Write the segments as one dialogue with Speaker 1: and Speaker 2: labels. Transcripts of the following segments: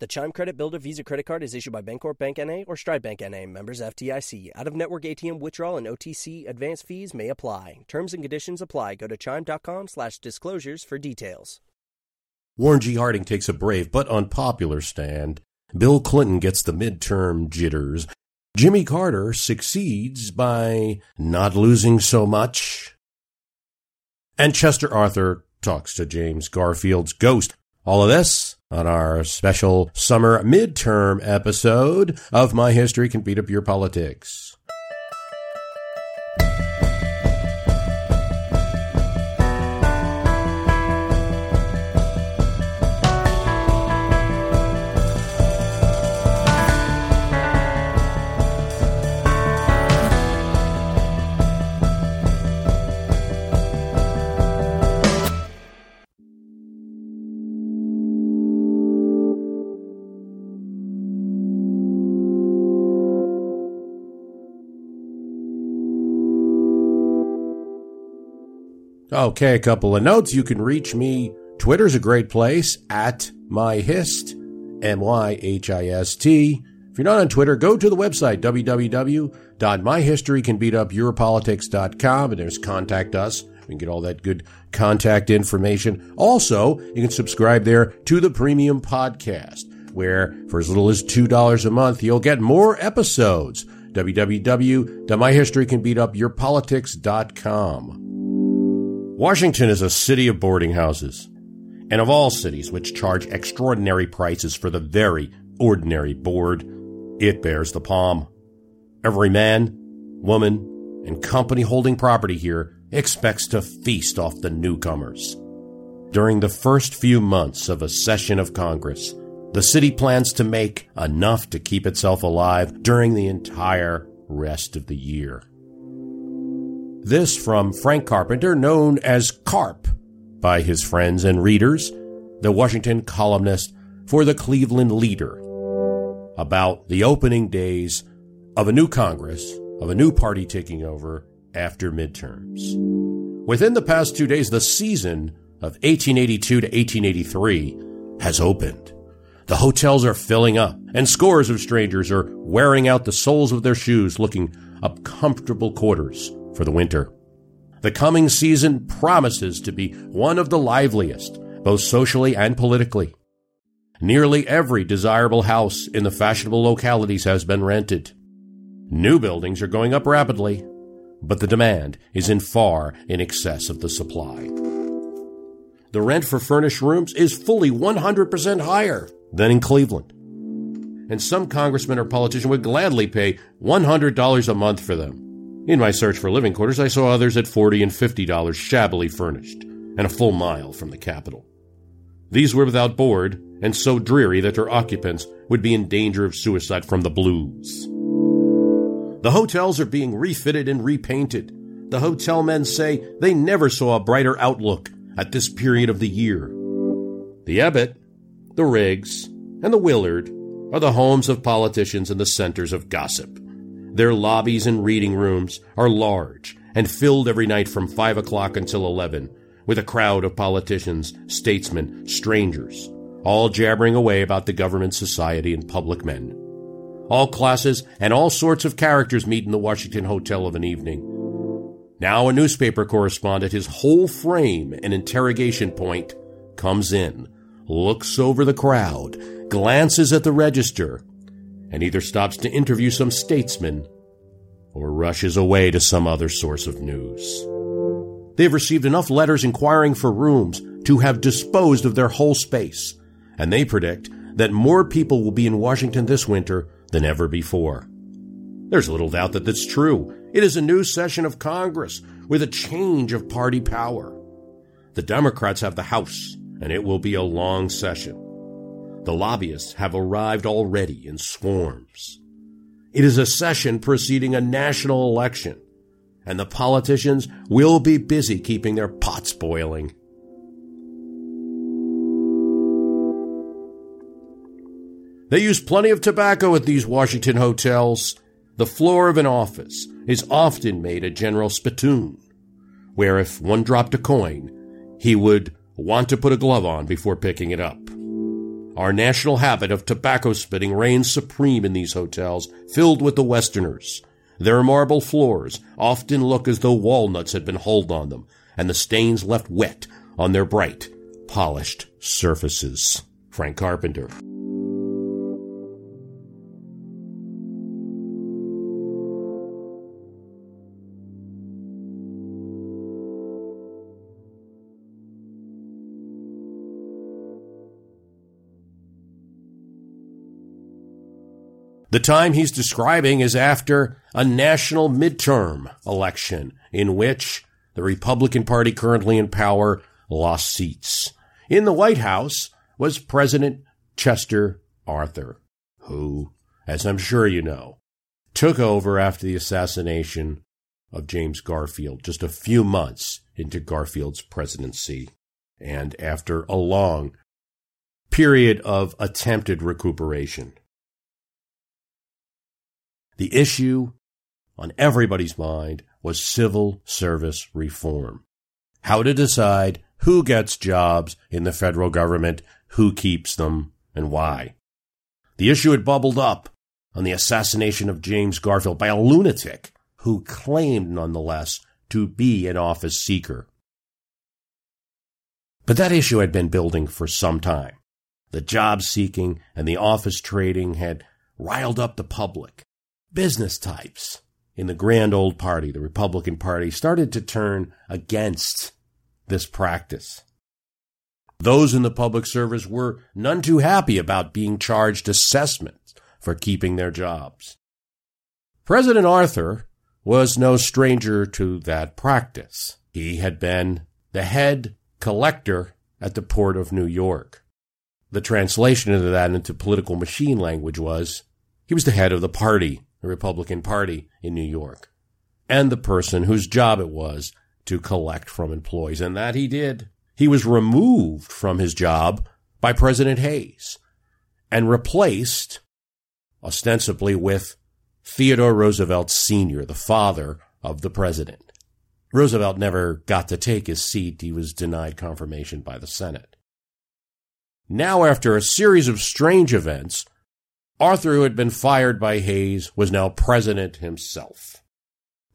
Speaker 1: The Chime Credit Builder Visa Credit Card is issued by Bancorp Bank NA or Stride Bank NA, members FDIC. Out of network ATM withdrawal and OTC advance fees may apply. Terms and conditions apply. Go to chime.com slash disclosures for details.
Speaker 2: Warren G. Harding takes a brave but unpopular stand. Bill Clinton gets the midterm jitters. Jimmy Carter succeeds by not losing so much. And Chester Arthur talks to James Garfield's ghost. All of this on our special summer midterm episode of My History Can Beat Up Your Politics. Okay, a couple of notes. You can reach me. Twitter's a great place at myhist, M-Y-H-I-S-T. If you're not on Twitter, go to the website, www.myhistorycanbeatupyourpolitics.com, and there's contact us. You can get all that good contact information. Also, you can subscribe there to the premium podcast, where for as little as $2 a month, you'll get more episodes. www.myhistorycanbeatupyourpolitics.com. Washington is a city of boarding houses, and of all cities which charge extraordinary prices for the very ordinary board, it bears the palm. Every man, woman, and company holding property here expects to feast off the newcomers. During the first few months of a session of Congress, the city plans to make enough to keep itself alive during the entire rest of the year. This from Frank Carpenter, known as Carp by his friends and readers, the Washington columnist for the Cleveland Leader, about the opening days of a new Congress, of a new party taking over after midterms. Within the past two days, the season of 1882 to 1883 has opened. The hotels are filling up, and scores of strangers are wearing out the soles of their shoes looking up comfortable quarters for the winter. The coming season promises to be one of the liveliest, both socially and politically. Nearly every desirable house in the fashionable localities has been rented. New buildings are going up rapidly, but the demand is in far in excess of the supply. The rent for furnished rooms is fully 100% higher than in Cleveland. And some congressman or politician would gladly pay $100 a month for them. In my search for living quarters, I saw others at 40 and $50 shabbily furnished, and a full mile from the capital. These were without board, and so dreary that their occupants would be in danger of suicide from the blues. The hotels are being refitted and repainted. The hotel men say they never saw a brighter outlook at this period of the year. The Ebbitt, the Riggs, and the Willard are the homes of politicians and the centers of gossip. Their lobbies and reading rooms are large and filled every night from 5 o'clock until 11 with a crowd of politicians, statesmen, strangers, all jabbering away about the government, society, and public men. All classes and all sorts of characters meet in the Washington Hotel of an evening. Now a newspaper correspondent, his whole frame an interrogation point, comes in, looks over the crowd, glances at the register, and either stops to interview some statesman or rushes away to some other source of news. They've received enough letters inquiring for rooms to have disposed of their whole space, and they predict that more people will be in Washington this winter than ever before. There's little doubt that that's true. It is a new session of Congress with a change of party power. The Democrats have the House, and it will be a long session. The lobbyists have arrived already in swarms. It is a session preceding a national election, and the politicians will be busy keeping their pots boiling. They use plenty of tobacco at these Washington hotels. The floor of an office is often made a general spittoon, where if one dropped a coin, he would want to put a glove on before picking it up. Our national habit of tobacco spitting reigns supreme in these hotels filled with the Westerners. Their marble floors often look as though walnuts had been hulled on them, and the stains left wet on their bright, polished surfaces. Frank Carpenter. The time he's describing is after a national midterm election in which the Republican Party currently in power lost seats. In the White House was President Chester Arthur, who, as I'm sure you know, took over after the assassination of James Garfield just a few months into Garfield's presidency and after a long period of attempted recuperation. The issue on everybody's mind was civil service reform. How to decide who gets jobs in the federal government, who keeps them, and why. The issue had bubbled up on the assassination of James Garfield by a lunatic who claimed, nonetheless, to be an office seeker. But that issue had been building for some time. The job seeking and the office trading had riled up the public business types in the grand old party, the Republican Party, started to turn against this practice. Those in the public service were none too happy about being charged assessments for keeping their jobs. President Arthur was no stranger to that practice. He had been the head collector at the port of New York. The translation of that into political machine language was he was the head of the party the Republican Party in New York, and the person whose job it was to collect from employees. And that he did. He was removed from his job by President Hayes and replaced ostensibly with Theodore Roosevelt Sr., the father of the president. Roosevelt never got to take his seat. He was denied confirmation by the Senate. Now, after a series of strange events, Arthur, who had been fired by Hayes, was now president himself.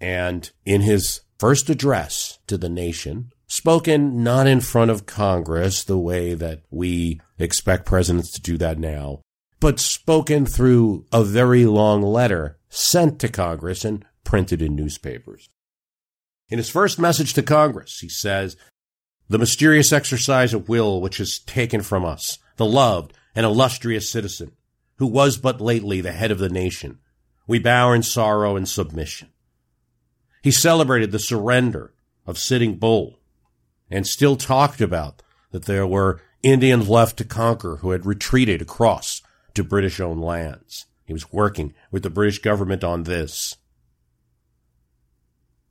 Speaker 2: And in his first address to the nation, spoken not in front of Congress the way that we expect presidents to do that now, but spoken through a very long letter sent to Congress and printed in newspapers. In his first message to Congress, he says, The mysterious exercise of will which is taken from us, the loved and illustrious citizen, who was but lately the head of the nation. We bow in sorrow and submission. He celebrated the surrender of Sitting Bull and still talked about that there were Indians left to conquer who had retreated across to British owned lands. He was working with the British government on this.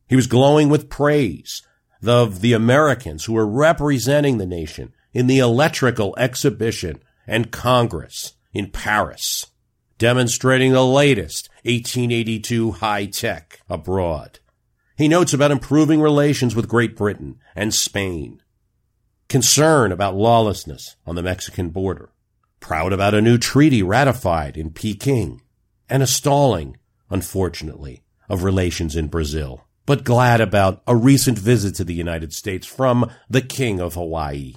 Speaker 2: He was glowing with praise of the Americans who were representing the nation in the electrical exhibition and Congress in Paris, demonstrating the latest 1882 high tech abroad. He notes about improving relations with Great Britain and Spain, concern about lawlessness on the Mexican border, proud about a new treaty ratified in Peking, and a stalling, unfortunately, of relations in Brazil, but glad about a recent visit to the United States from the King of Hawaii.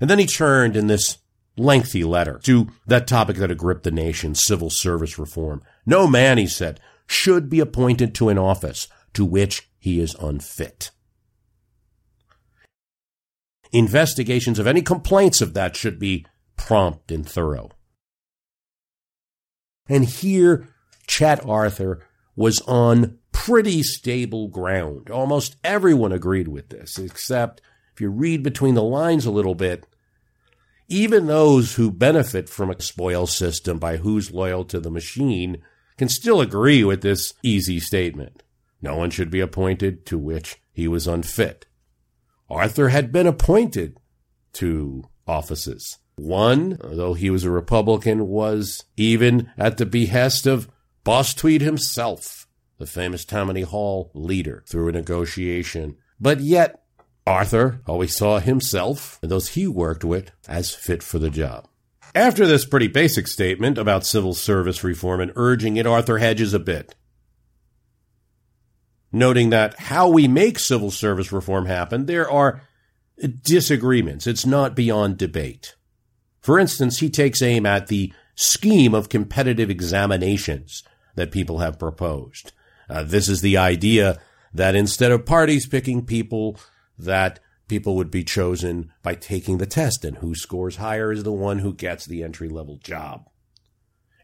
Speaker 2: And then he turned in this lengthy letter to that topic that had gripped the nation, civil service reform. No man, he said, should be appointed to an office to which he is unfit. Investigations of any complaints of that should be prompt and thorough. And here, Chet Arthur was on pretty stable ground. Almost everyone agreed with this, except if you read between the lines a little bit, even those who benefit from a spoil system by who's loyal to the machine can still agree with this easy statement. No one should be appointed to which he was unfit. Arthur had been appointed to offices. One, though he was a Republican, was even at the behest of Boss Tweed himself, the famous Tammany Hall leader, through a negotiation. But yet, Arthur always saw himself and those he worked with as fit for the job. After this pretty basic statement about civil service reform and urging it, Arthur hedges a bit, noting that how we make civil service reform happen, there are disagreements. It's not beyond debate. For instance, he takes aim at the scheme of competitive examinations that people have proposed. Uh, this is the idea that instead of parties picking people that people would be chosen by taking the test, and who scores higher is the one who gets the entry level job.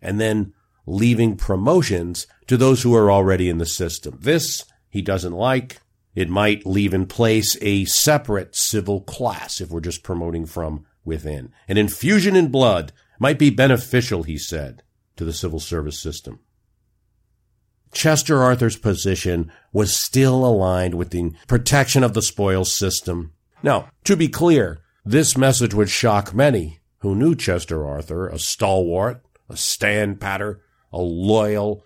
Speaker 2: And then leaving promotions to those who are already in the system. This he doesn't like. It might leave in place a separate civil class if we're just promoting from within. An infusion in blood might be beneficial, he said, to the civil service system. Chester Arthur's position was still aligned with the protection of the spoils system. Now, to be clear, this message would shock many who knew Chester Arthur, a stalwart, a stand-patter, a loyal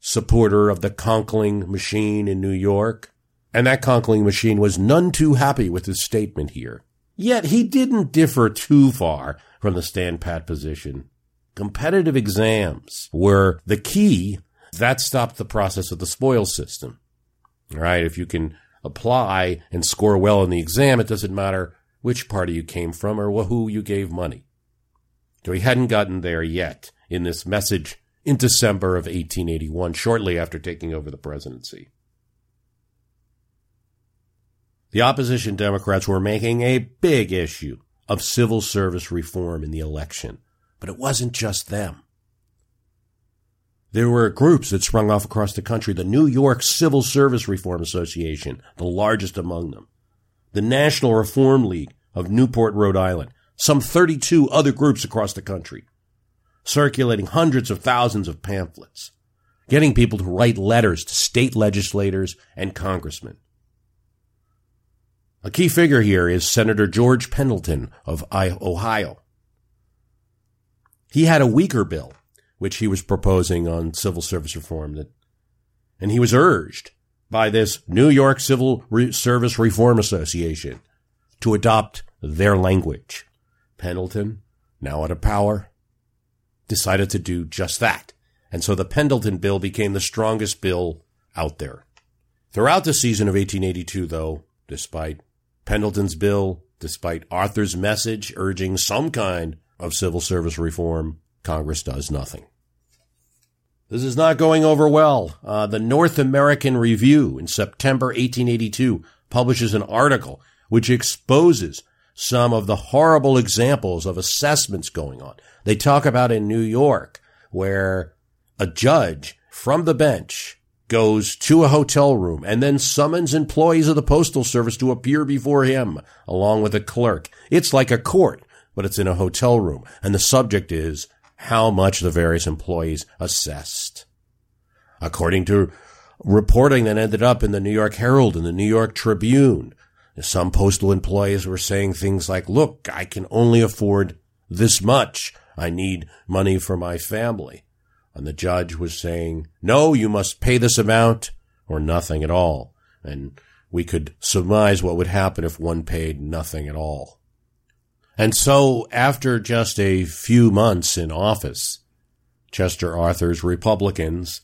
Speaker 2: supporter of the Conkling machine in New York. And that Conkling machine was none too happy with his statement here. Yet he didn't differ too far from the stand-pat position. Competitive exams were the key that stopped the process of the spoil system. All right. If you can apply and score well in the exam, it doesn't matter which party you came from or who you gave money. So he hadn't gotten there yet in this message in December of 1881, shortly after taking over the presidency. The opposition Democrats were making a big issue of civil service reform in the election, but it wasn't just them. There were groups that sprung off across the country. The New York Civil Service Reform Association, the largest among them. The National Reform League of Newport, Rhode Island. Some 32 other groups across the country. Circulating hundreds of thousands of pamphlets. Getting people to write letters to state legislators and congressmen. A key figure here is Senator George Pendleton of Ohio. He had a weaker bill which he was proposing on civil service reform that, and he was urged by this New York Civil Re- Service Reform Association to adopt their language. Pendleton, now out of power, decided to do just that. And so the Pendleton bill became the strongest bill out there. Throughout the season of 1882, though, despite Pendleton's bill, despite Arthur's message urging some kind of civil service reform, Congress does nothing. This is not going over well. Uh, the North American Review in September 1882 publishes an article which exposes some of the horrible examples of assessments going on. They talk about in New York where a judge from the bench goes to a hotel room and then summons employees of the postal service to appear before him along with a clerk. It's like a court, but it's in a hotel room. And the subject is how much the various employees assessed. According to reporting that ended up in the New York Herald and the New York Tribune, some postal employees were saying things like, look, I can only afford this much. I need money for my family. And the judge was saying, no, you must pay this amount or nothing at all. And we could surmise what would happen if one paid nothing at all. And so, after just a few months in office, Chester Arthur's Republicans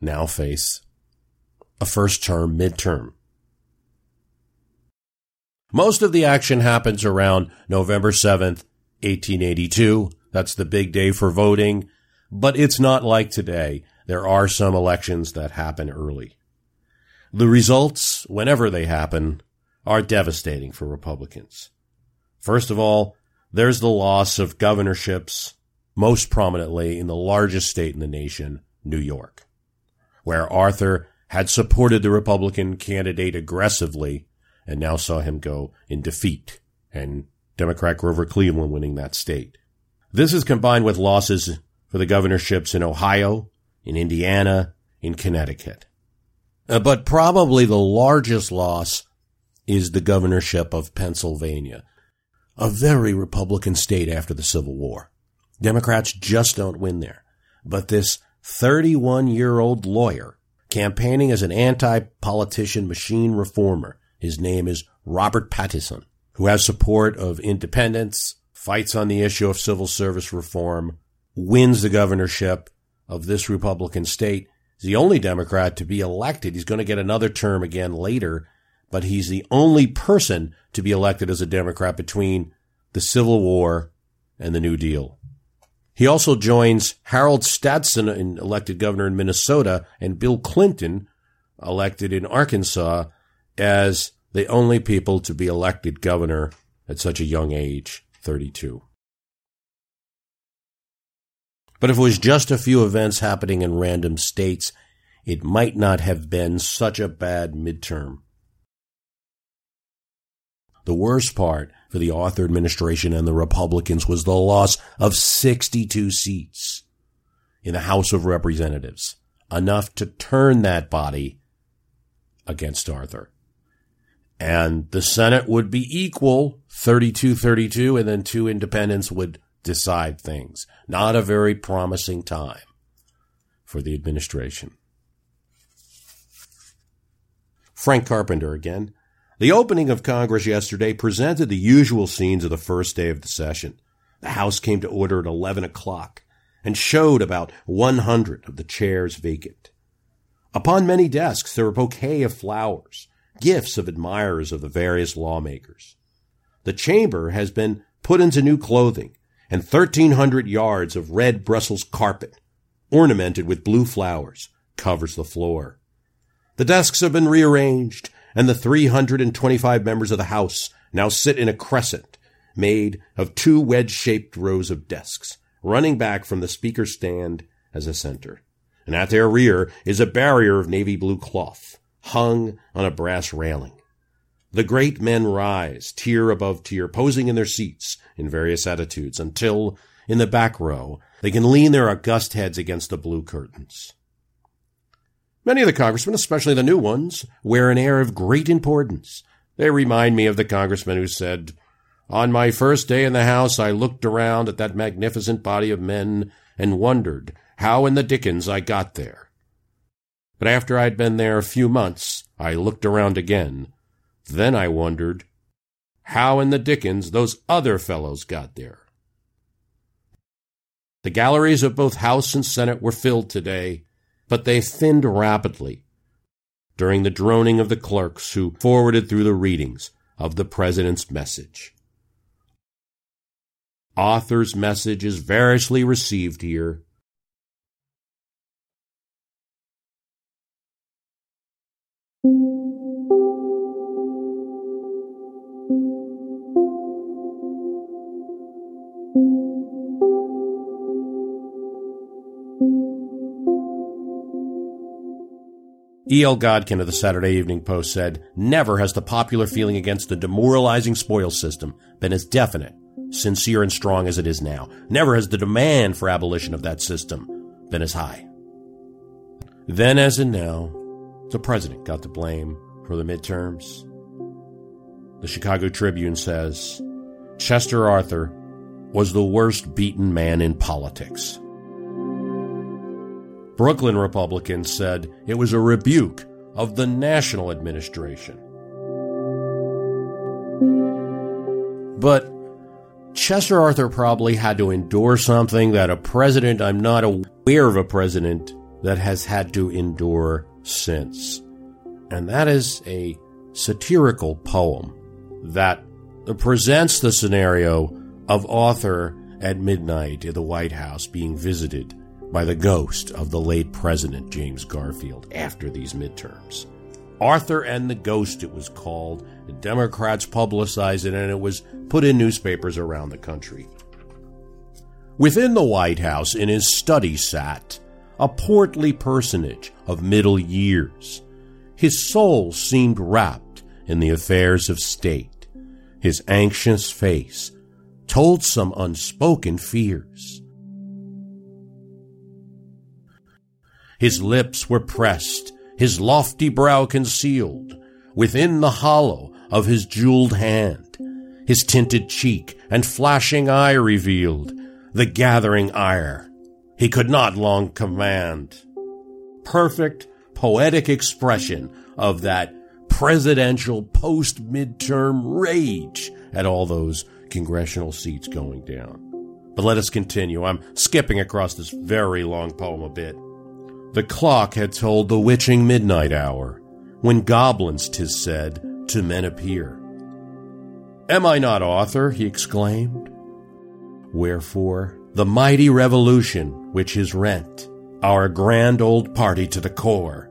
Speaker 2: now face a first term midterm. Most of the action happens around November 7th, 1882. That's the big day for voting, but it's not like today. There are some elections that happen early. The results, whenever they happen, are devastating for Republicans. First of all, there's the loss of governorships, most prominently in the largest state in the nation, New York, where Arthur had supported the Republican candidate aggressively and now saw him go in defeat and Democrat Grover Cleveland winning that state. This is combined with losses for the governorships in Ohio, in Indiana, in Connecticut. Uh, but probably the largest loss is the governorship of Pennsylvania, a very Republican state after the Civil War. Democrats just don't win there. But this 31 year old lawyer campaigning as an anti-politician machine reformer, his name is Robert Pattison, who has support of independents, fights on the issue of civil service reform, wins the governorship of this Republican state. He's the only Democrat to be elected. He's going to get another term again later, but he's the only person to be elected as a Democrat between the Civil War and the New Deal. He also joins Harold Stassen, elected governor in Minnesota, and Bill Clinton, elected in Arkansas, as the only people to be elected governor at such a young age, 32. But if it was just a few events happening in random states, it might not have been such a bad midterm. The worst part for the Arthur administration and the Republicans was the loss of 62 seats in the House of Representatives, enough to turn that body against Arthur. And the Senate would be equal 32 32, and then two independents would decide things. Not a very promising time for the administration. Frank Carpenter again. The opening of Congress yesterday presented the usual scenes of the first day of the session. The House came to order at 11 o'clock and showed about 100 of the chairs vacant. Upon many desks there were bouquets of flowers, gifts of admirers of the various lawmakers. The chamber has been put into new clothing and 1,300 yards of red Brussels carpet, ornamented with blue flowers, covers the floor. The desks have been rearranged, and the 325 members of the House now sit in a crescent made of two wedge-shaped rows of desks, running back from the speaker's stand as a center. And at their rear is a barrier of navy blue cloth, hung on a brass railing. The great men rise, tier above tier, posing in their seats in various attitudes until, in the back row, they can lean their august heads against the blue curtains. Many of the congressmen, especially the new ones, wear an air of great importance. They remind me of the congressman who said, On my first day in the House, I looked around at that magnificent body of men and wondered how in the dickens I got there. But after I'd been there a few months, I looked around again then I wondered how in the dickens those other fellows got there. The galleries of both House and Senate were filled today, but they thinned rapidly during the droning of the clerks who forwarded through the readings of the President's message. Arthur's message is variously received here E.L. Godkin of the Saturday Evening Post said, Never has the popular feeling against the demoralizing spoils system been as definite, sincere, and strong as it is now. Never has the demand for abolition of that system been as high. Then, as in now, the president got the blame for the midterms. The Chicago Tribune says Chester Arthur was the worst beaten man in politics. Brooklyn Republicans said it was a rebuke of the national administration. But Chester Arthur probably had to endure something that a president, I'm not aware of a president that has had to endure since. And that is a satirical poem that presents the scenario of Arthur at midnight in the White House being visited by the ghost of the late President James Garfield after these midterms. Arthur and the Ghost, it was called. The Democrats publicized it, and it was put in newspapers around the country. Within the White House, in his study, sat a portly personage of middle years. His soul seemed wrapped in the affairs of state. His anxious face told some unspoken fears. His lips were pressed, his lofty brow concealed, within the hollow of his jeweled hand, his tinted cheek and flashing eye revealed the gathering ire he could not long command. Perfect poetic expression of that presidential post midterm rage at all those congressional seats going down. But let us continue. I'm skipping across this very long poem a bit. The clock had told the witching midnight hour, when goblins, tis said, to men appear. Am I not Arthur? he exclaimed. Wherefore, the mighty revolution which is rent, our grand old party to the core.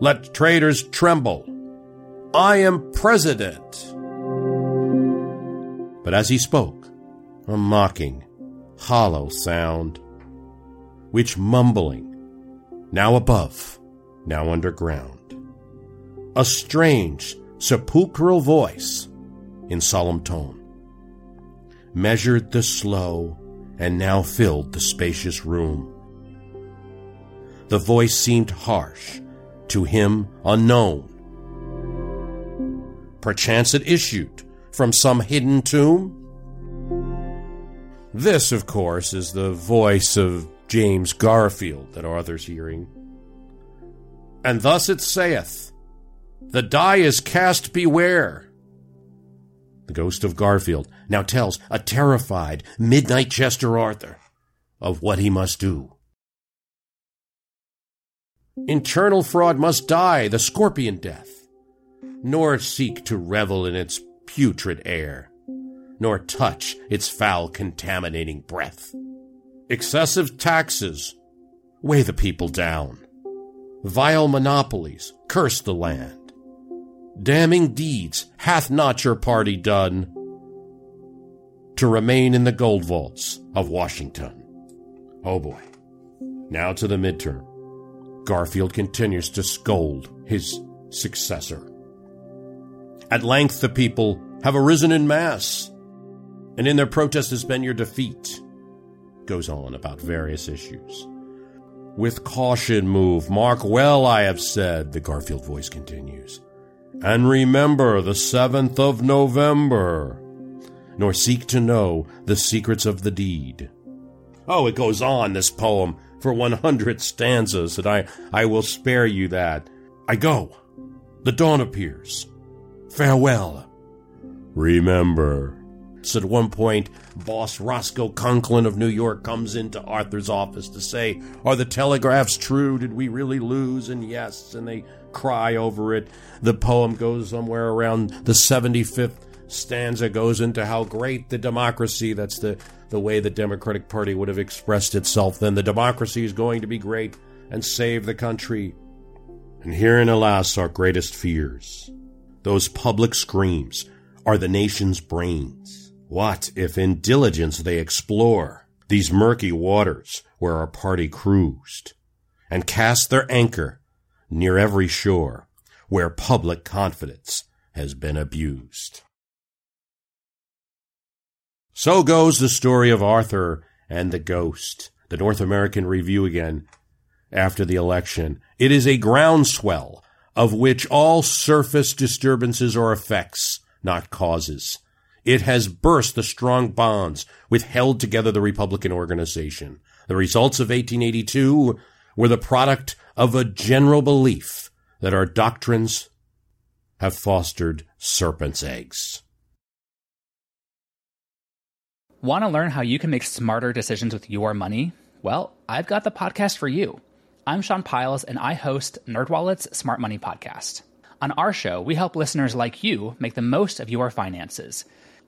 Speaker 2: Let traitors tremble. I am president. But as he spoke, a mocking, hollow sound, which mumbling, now above, now underground, a strange, sepulchral voice in solemn tone, measured the slow and now filled the spacious room. The voice seemed harsh, to him unknown. Perchance it issued from some hidden tomb? This, of course, is the voice of James Garfield that Arthur's hearing. And thus it saith, The die is cast, beware. The ghost of Garfield now tells a terrified midnight Chester Arthur of what he must do. Internal fraud must die the scorpion death, nor seek to revel in its putrid air, nor touch its foul contaminating breath. Excessive taxes weigh the people down. Vile monopolies curse the land. Damning deeds hath not your party done to remain in the gold vaults of Washington. Oh boy. Now to the midterm. Garfield continues to scold his successor. At length, the people have arisen in mass, and in their protest has been your defeat. Goes on about various issues. With caution move, mark well, I have said, the Garfield voice continues. And remember the 7th of November, nor seek to know the secrets of the deed. Oh, it goes on, this poem, for 100 stanzas, and I, I will spare you that. I go. The dawn appears. Farewell. Remember. So at one point, boss Roscoe Conkling of New York comes into Arthur's office to say, Are the telegraphs true? Did we really lose? And yes, and they cry over it. The poem goes somewhere around the 75th stanza, goes into how great the democracy, that's the, the way the Democratic Party would have expressed itself then. The democracy is going to be great and save the country. And herein, alas, our greatest fears. Those public screams are the nation's brains. What if in diligence they explore these murky waters where our party cruised, and cast their anchor near every shore where public confidence has been abused? So goes the story of Arthur and the Ghost, the North American Review again, after the election. It is a groundswell of which all surface disturbances are effects, not causes. It has burst the strong bonds which held together the Republican organization. The results of 1882 were the product of a general belief that our doctrines have fostered serpent's eggs.
Speaker 3: Want to learn how you can make smarter decisions with your money? Well, I've got the podcast for you. I'm Sean Pyles, and I host NerdWallet's Smart Money Podcast. On our show, we help listeners like you make the most of your finances.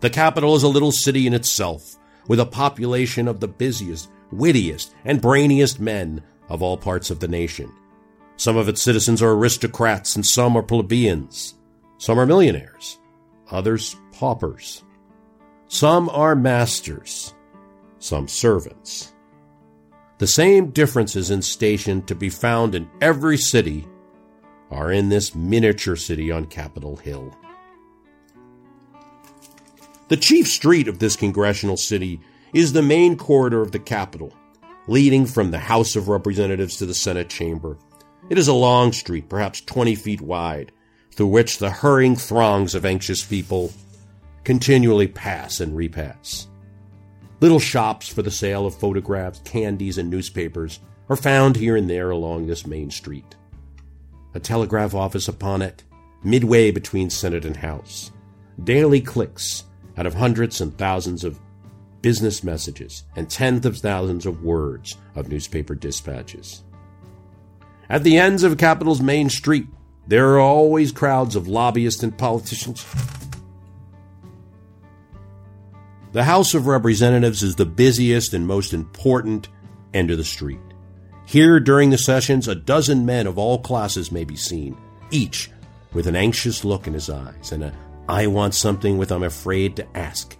Speaker 2: The capital is a little city in itself, with a population of the busiest, wittiest, and brainiest men of all parts of the nation. Some of its citizens are aristocrats and some are plebeians. Some are millionaires, others paupers. Some are masters, some servants. The same differences in station to be found in every city are in this miniature city on Capitol Hill. The chief street of this congressional city is the main corridor of the Capitol, leading from the House of Representatives to the Senate chamber. It is a long street, perhaps 20 feet wide, through which the hurrying throngs of anxious people continually pass and repass. Little shops for the sale of photographs, candies, and newspapers are found here and there along this main street. A telegraph office upon it, midway between Senate and House, daily clicks out of hundreds and thousands of business messages and tens of thousands of words of newspaper dispatches. At the ends of Capitol's main street, there are always crowds of lobbyists and politicians. The House of Representatives is the busiest and most important end of the street. Here, during the sessions, a dozen men of all classes may be seen, each with an anxious look in his eyes and a I want something with I'm afraid to ask.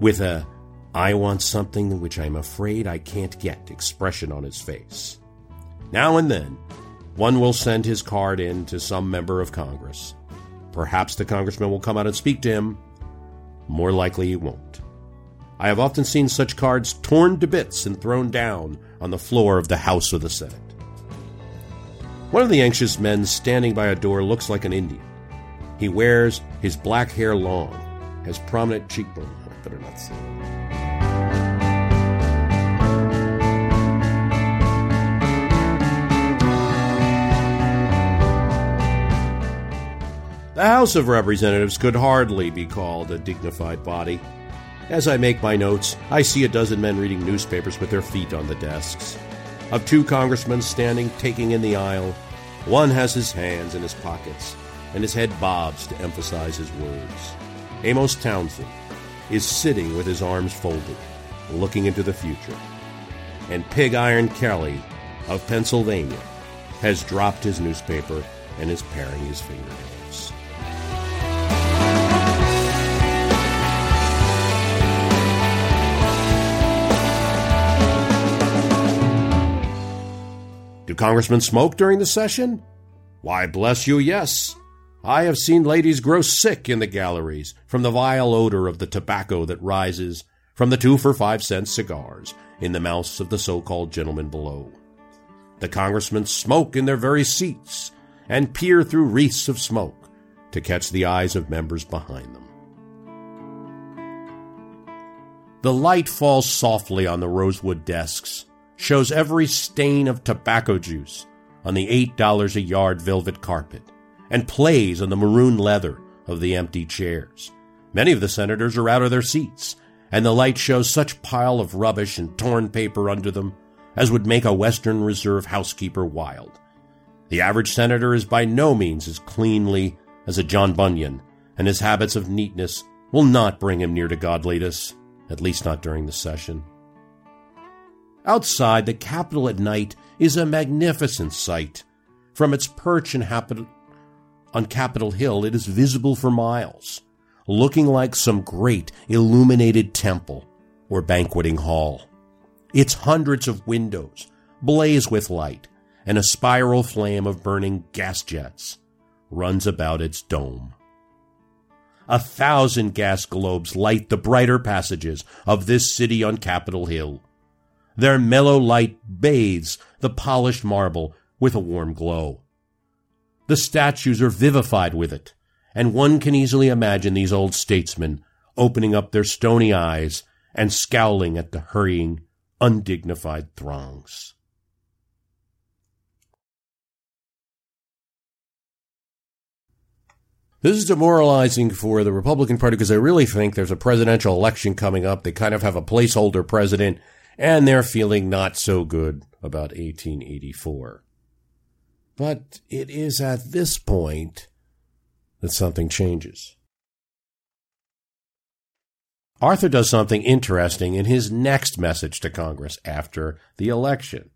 Speaker 2: With a I want something which I'm afraid I can't get expression on his face. Now and then, one will send his card in to some member of Congress. Perhaps the congressman will come out and speak to him. More likely he won't. I have often seen such cards torn to bits and thrown down on the floor of the House or the Senate. One of the anxious men standing by a door looks like an Indian. He wears his black hair long, has prominent cheekbones. I better not say. The House of Representatives could hardly be called a dignified body. As I make my notes, I see a dozen men reading newspapers with their feet on the desks. Of two congressmen standing taking in the aisle, one has his hands in his pockets and his head bobs to emphasize his words. Amos Townsend is sitting with his arms folded, looking into the future. And Pig Iron Kelly of Pennsylvania has dropped his newspaper and is paring his fingernails. Do congressmen smoke during the session? Why, bless you, yes. I have seen ladies grow sick in the galleries from the vile odor of the tobacco that rises from the two for five cent cigars in the mouths of the so called gentlemen below. The congressmen smoke in their very seats and peer through wreaths of smoke to catch the eyes of members behind them. The light falls softly on the rosewood desks, shows every stain of tobacco juice on the $8 a yard velvet carpet and plays on the maroon leather of the empty chairs. Many of the senators are out of their seats, and the light shows such pile of rubbish and torn paper under them as would make a Western Reserve housekeeper wild. The average senator is by no means as cleanly as a John Bunyan, and his habits of neatness will not bring him near to godliness, at least not during the session. Outside, the Capitol at night is a magnificent sight. From its perch in on Capitol Hill, it is visible for miles. looking like some great illuminated temple or banqueting hall. Its hundreds of windows blaze with light, and a spiral flame of burning gas jets runs about its dome. A thousand gas globes light the brighter passages of this city on Capitol Hill. Their mellow light bathes the polished marble with a warm glow. The statues are vivified with it, and one can easily imagine these old statesmen opening up their stony eyes and scowling at the hurrying, undignified throngs. This is demoralizing for the Republican Party because I really think there's a presidential election coming up. They kind of have a placeholder president, and they're feeling not so good about 1884. But it is at this point that something changes. Arthur does something interesting in his next message to Congress after the election.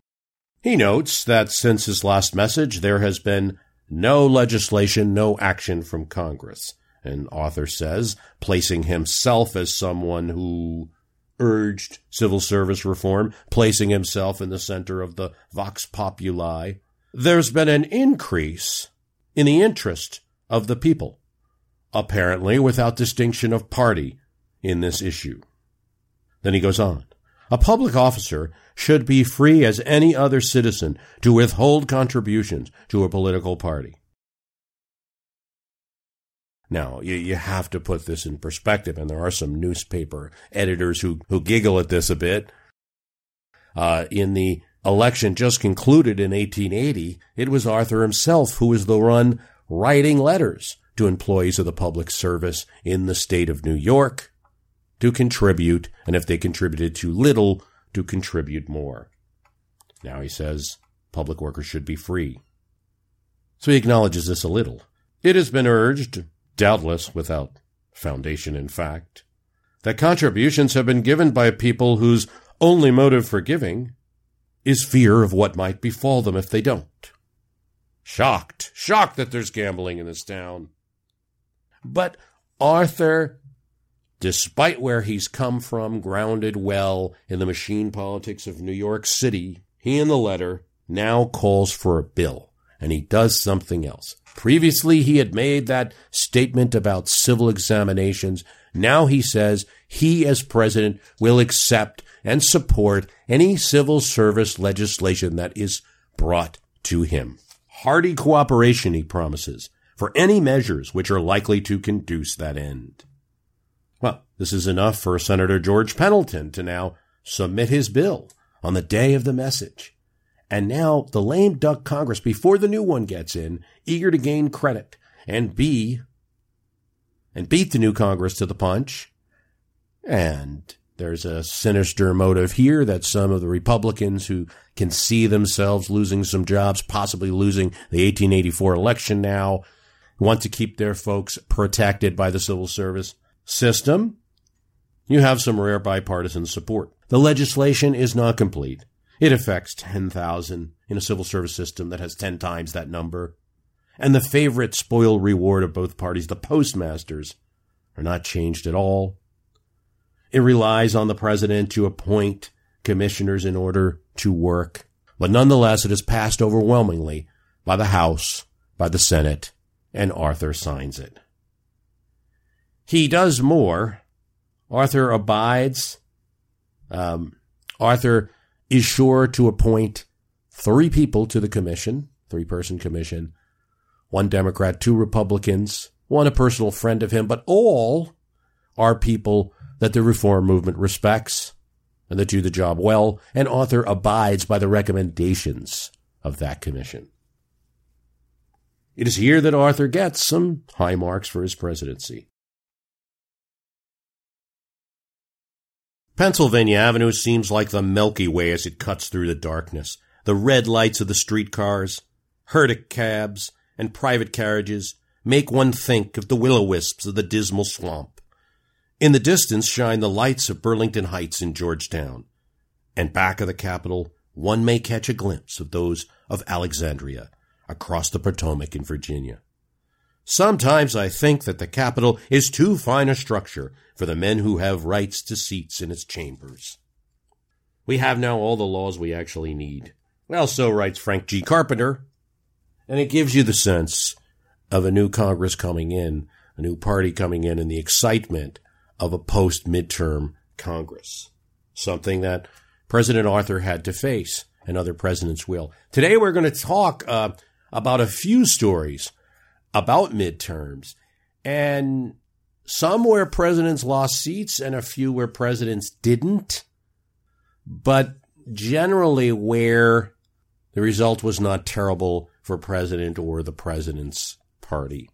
Speaker 2: He notes that since his last message, there has been no legislation, no action from Congress. And Arthur says, placing himself as someone who urged civil service reform, placing himself in the center of the vox populi, there's been an increase in the interest of the people, apparently without distinction of party in this issue. Then he goes on. A public officer should be free as any other citizen to withhold contributions to a political party. Now, you, you have to put this in perspective, and there are some newspaper editors who, who giggle at this a bit. Uh, in the election just concluded in 1880, it was Arthur himself who was the one writing letters to employees of the public service in the state of New York to contribute, and if they contributed too little, to contribute more. Now he says public workers should be free. So he acknowledges this a little. It has been urged, doubtless without foundation in fact, that contributions have been given by people whose only motive for giving is fear of what might befall them if they don't. Shocked, shocked that there's gambling in this town. But Arthur, despite where he's come from, grounded well in the machine politics of New York City, he in the letter now calls for a bill, and he does something else. Previously, he had made that statement about civil examinations. Now he says he, as president, will accept and support any civil service legislation that is brought to him. Hearty cooperation, he promises, for any measures which are likely to conduce that end. Well, this is enough for Senator George Pendleton to now submit his bill on the day of the message. And now the lame duck Congress, before the new one gets in, eager to gain credit and be and beat the new Congress to the punch. And there's a sinister motive here that some of the Republicans who can see themselves losing some jobs, possibly losing the 1884 election now, want to keep their folks protected by the civil service system. You have some rare bipartisan support. The legislation is not complete. It affects 10,000 in a civil service system that has 10 times that number. And the favorite spoil reward of both parties, the postmasters, are not changed at all. It relies on the president to appoint commissioners in order to work. But nonetheless, it is passed overwhelmingly by the House, by the Senate, and Arthur signs it. He does more. Arthur abides. Um, Arthur is sure to appoint three people to the commission, three person commission, one Democrat, two Republicans, one a personal friend of him, but all are people that the reform movement respects and that do the job well, and Arthur abides by the recommendations of that commission. It is here that Arthur gets some high marks for his presidency. Pennsylvania Avenue seems like the Milky Way as it cuts through the darkness. The red lights of the streetcars, herdic cabs, and private carriages make one think of the will-o-wisps of the dismal swamp. In the distance shine the lights of Burlington Heights in Georgetown, and back of the Capitol one may catch a glimpse of those of Alexandria across the Potomac in Virginia. Sometimes I think that the Capitol is too fine a structure for the men who have rights to seats in its chambers. We have now all the laws we actually need. Well, so writes Frank G. Carpenter. And it gives you the sense of a new Congress coming in, a new party coming in, and the excitement of a post midterm Congress. Something that President Arthur had to face, and other presidents will. Today we're going to talk uh, about a few stories about midterms, and some where presidents lost seats, and a few where presidents didn't, but generally where the result was not terrible for president or the president's party.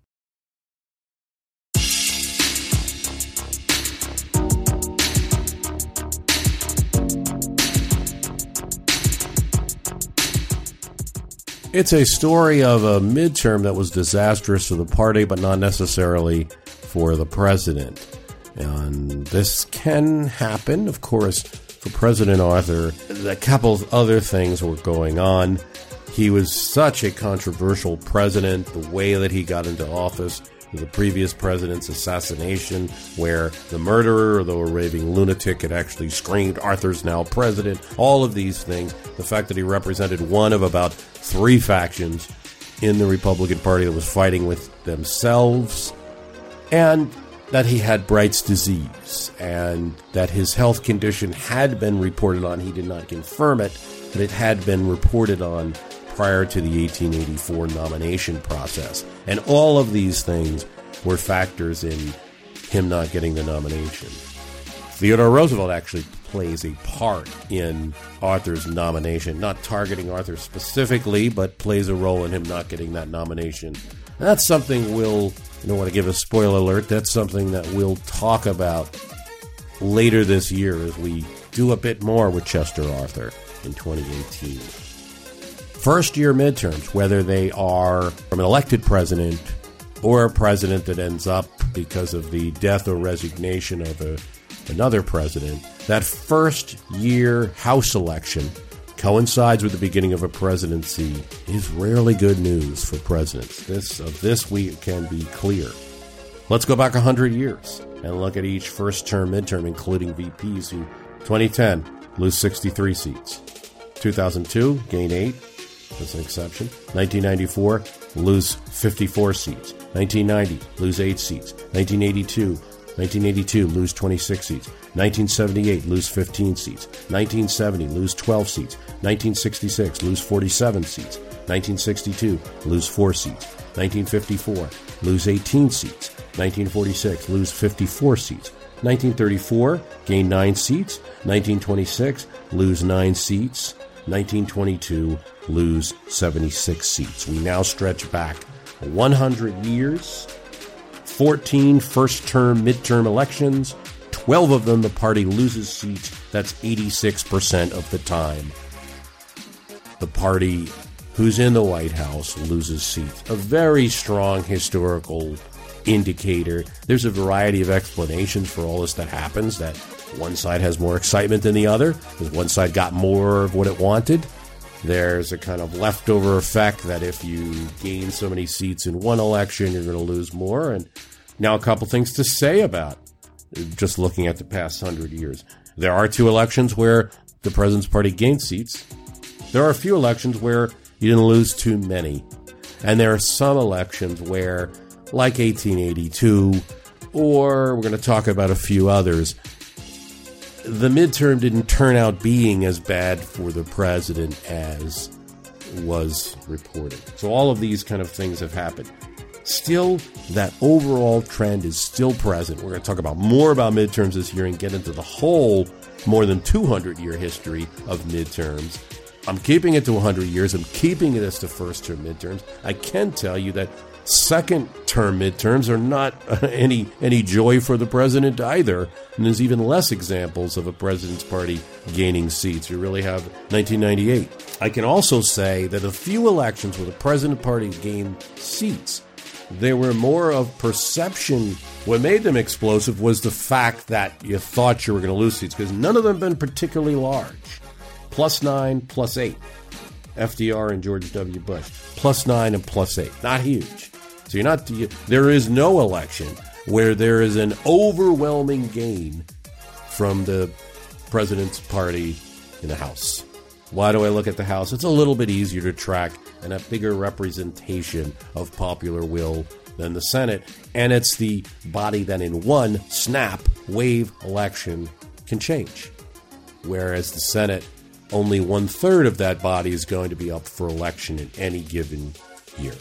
Speaker 2: It's a story of a midterm that was disastrous for the party, but not necessarily for the president. And this can happen, of course, for President Arthur. A couple of other things were going on. He was such a controversial president, the way that he got into office the previous president's assassination, where the murderer, though a raving lunatic, had actually screamed, Arthur's now president. All of these things. The fact that he represented one of about three factions in the Republican Party that was fighting with themselves. And that he had Bright's disease and that his health condition had been reported on. He did not confirm it, but it had been reported on prior to the 1884 nomination process. And all of these things were factors in him not getting the nomination. Theodore Roosevelt actually plays a part in Arthur's nomination, not targeting Arthur specifically, but plays a role in him not getting that nomination. That's something we'll, I don't want to give a spoiler alert, that's something that we'll talk about later this year as we do a bit more with Chester Arthur in 2018 first year midterms, whether they are from an elected president or a president that ends up because of the death or resignation of a, another president, that first year House election coincides with the beginning of a presidency is rarely good news for presidents. This of this we can be clear. Let's go back 100 years and look at each first term midterm including VPs who 2010 lose 63 seats. 2002 gain 8, as an exception. 1994, lose 54 seats. 1990, lose 8 seats. 1982, 1982, lose 26 seats. 1978, lose 15 seats. 1970, lose 12 seats. 1966, lose 47 seats. 1962, lose 4 seats. 1954, lose 18 seats. 1946, lose 54 seats. 1934, gain 9 seats. 1926, lose 9 seats. 1922, lose 76 seats. We now stretch back 100 years, 14 first term midterm elections, 12 of them the party loses seats. That's 86% of the time. The party who's in the White House loses seats. A very strong historical indicator. There's a variety of explanations for all this that happens that one side has more excitement than the other because one side got more of what it wanted. There's a kind of leftover effect that if you gain so many seats in one election, you're going to lose more. And now, a couple things to say about just looking at the past hundred years. There are two elections where the president's party gained seats. There are a few elections where you didn't lose too many. And there are some elections where, like 1882, or we're going to talk about a few others, the midterm didn't turn out being as bad for the president as was reported. So all of these kind of things have happened. Still, that overall trend is still present. We're going to talk about more about midterms this year and get into the whole more than 200 year history of midterms. I'm keeping it to 100 years. I'm keeping it as the first term midterms. I can tell you that second term midterms are not any any joy for the president either. And there's even less examples of a president's party gaining seats. You really have 1998. I can also say that a few elections where the president party gained seats, there were more of perception. What made them explosive was the fact that you thought you were going to lose seats because none of them have been particularly large. Plus nine, plus eight. FDR and George W. Bush. Plus nine and plus eight. Not huge.
Speaker 4: So you're not. You, there is no election where there is an overwhelming gain from the president's party in the House. Why do I look at the House? It's a little bit easier to track and a bigger representation of popular will than the Senate. And it's the body that, in one snap, wave election can change. Whereas the Senate, only one third of that body is going to be up for election in any given year.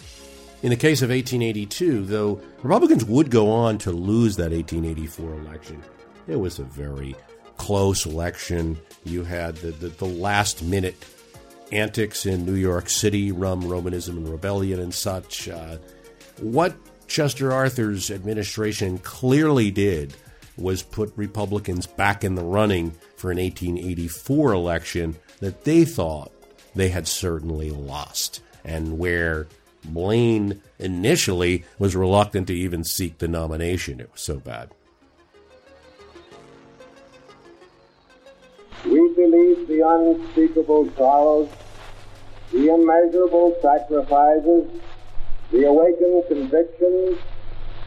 Speaker 4: In the case of 1882, though Republicans would go on to lose that 1884 election, it was a very close election. You had the, the, the last minute antics in New York City, rum, Romanism, and rebellion, and such. Uh, what Chester Arthur's administration clearly did was put Republicans back in the running for an 1884 election that they thought they had certainly lost, and where Blaine initially was reluctant to even seek the nomination. It was so bad.
Speaker 5: We believe the unspeakable sorrows, the immeasurable sacrifices, the awakened convictions,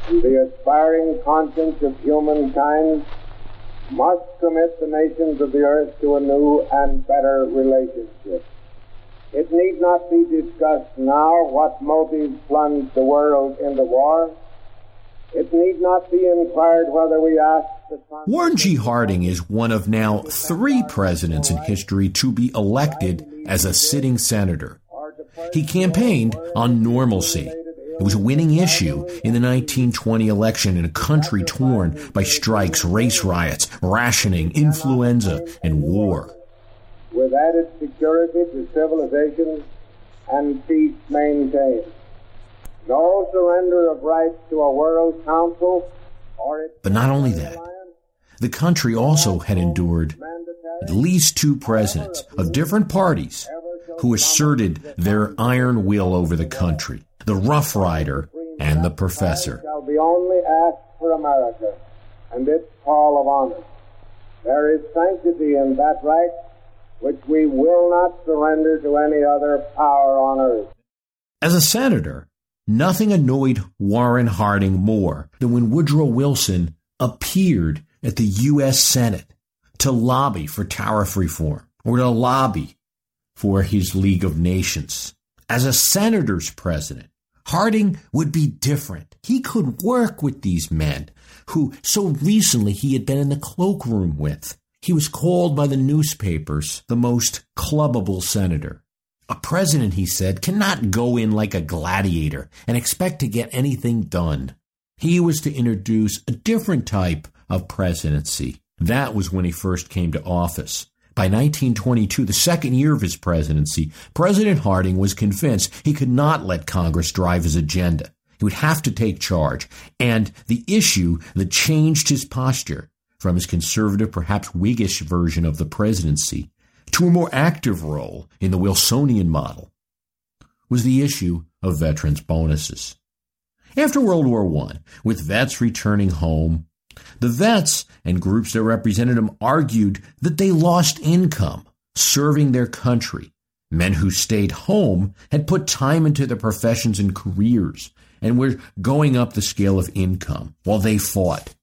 Speaker 5: and the aspiring conscience of humankind must commit the nations of the earth to a new and better relationship. It need not be discussed now what motives plunged the world into war. It need not be inquired whether we ask
Speaker 2: Warren G. Harding is one of now three presidents in history to be elected as a sitting senator. He campaigned on normalcy. It was a winning issue in the 1920 election in a country torn by strikes, race riots, rationing, influenza, and war
Speaker 5: with added security to civilization and peace maintained. No surrender of rights to a world council or its
Speaker 2: But not only that, the country also had endured at least two presidents of different parties who asserted their iron will over the country the Rough Rider and the Professor.
Speaker 5: Shall be only asked for America and its call of honor. There is sanctity in that right which we will not surrender to any other power on earth.
Speaker 2: As a senator, nothing annoyed Warren Harding more than when Woodrow Wilson appeared at the U.S. Senate to lobby for tariff reform or to lobby for his League of Nations. As a senator's president, Harding would be different. He could work with these men who so recently he had been in the cloakroom with. He was called by the newspapers the most clubbable senator. A president, he said, cannot go in like a gladiator and expect to get anything done. He was to introduce a different type of presidency. That was when he first came to office. By 1922, the second year of his presidency, President Harding was convinced he could not let Congress drive his agenda. He would have to take charge. And the issue that changed his posture from his conservative, perhaps Whiggish version of the presidency to a more active role in the Wilsonian model was the issue of veterans' bonuses. After World War I, with vets returning home, the vets and groups that represented them argued that they lost income serving their country. Men who stayed home had put time into their professions and careers and were going up the scale of income while they fought.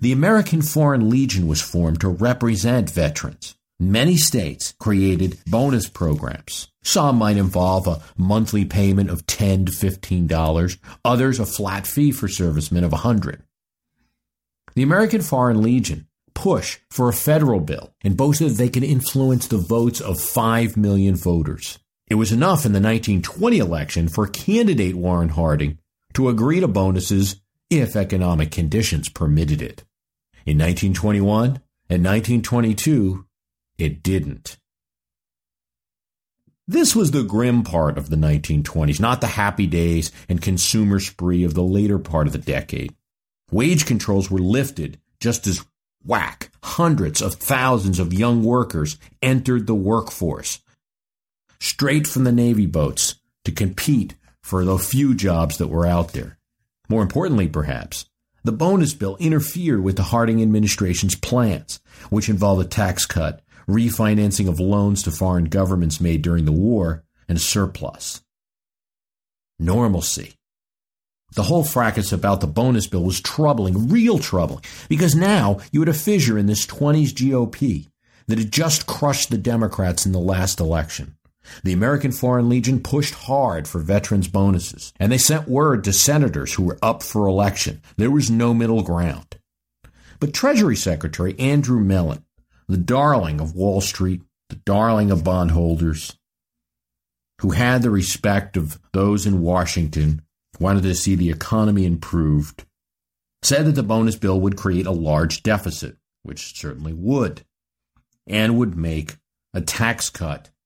Speaker 2: The American Foreign Legion was formed to represent veterans. Many states created bonus programs. Some might involve a monthly payment of 10 to $15, others a flat fee for servicemen of 100. The American Foreign Legion pushed for a federal bill and boasted that they could influence the votes of 5 million voters. It was enough in the 1920 election for candidate Warren Harding to agree to bonuses if economic conditions permitted it. In 1921 and 1922, it didn't. This was the grim part of the 1920s, not the happy days and consumer spree of the later part of the decade. Wage controls were lifted just as whack, hundreds of thousands of young workers entered the workforce, straight from the Navy boats to compete for the few jobs that were out there. More importantly, perhaps, the bonus bill interfered with the Harding administration's plans, which involved a tax cut, refinancing of loans to foreign governments made during the war, and a surplus. Normalcy. The whole fracas about the bonus bill was troubling, real troubling, because now you had a fissure in this 20s GOP that had just crushed the Democrats in the last election. The American Foreign Legion pushed hard for veterans bonuses, and they sent word to senators who were up for election. There was no middle ground. But Treasury Secretary Andrew Mellon, the darling of Wall Street, the darling of bondholders, who had the respect of those in Washington, wanted to see the economy improved, said that the bonus bill would create a large deficit, which certainly would, and would make a tax cut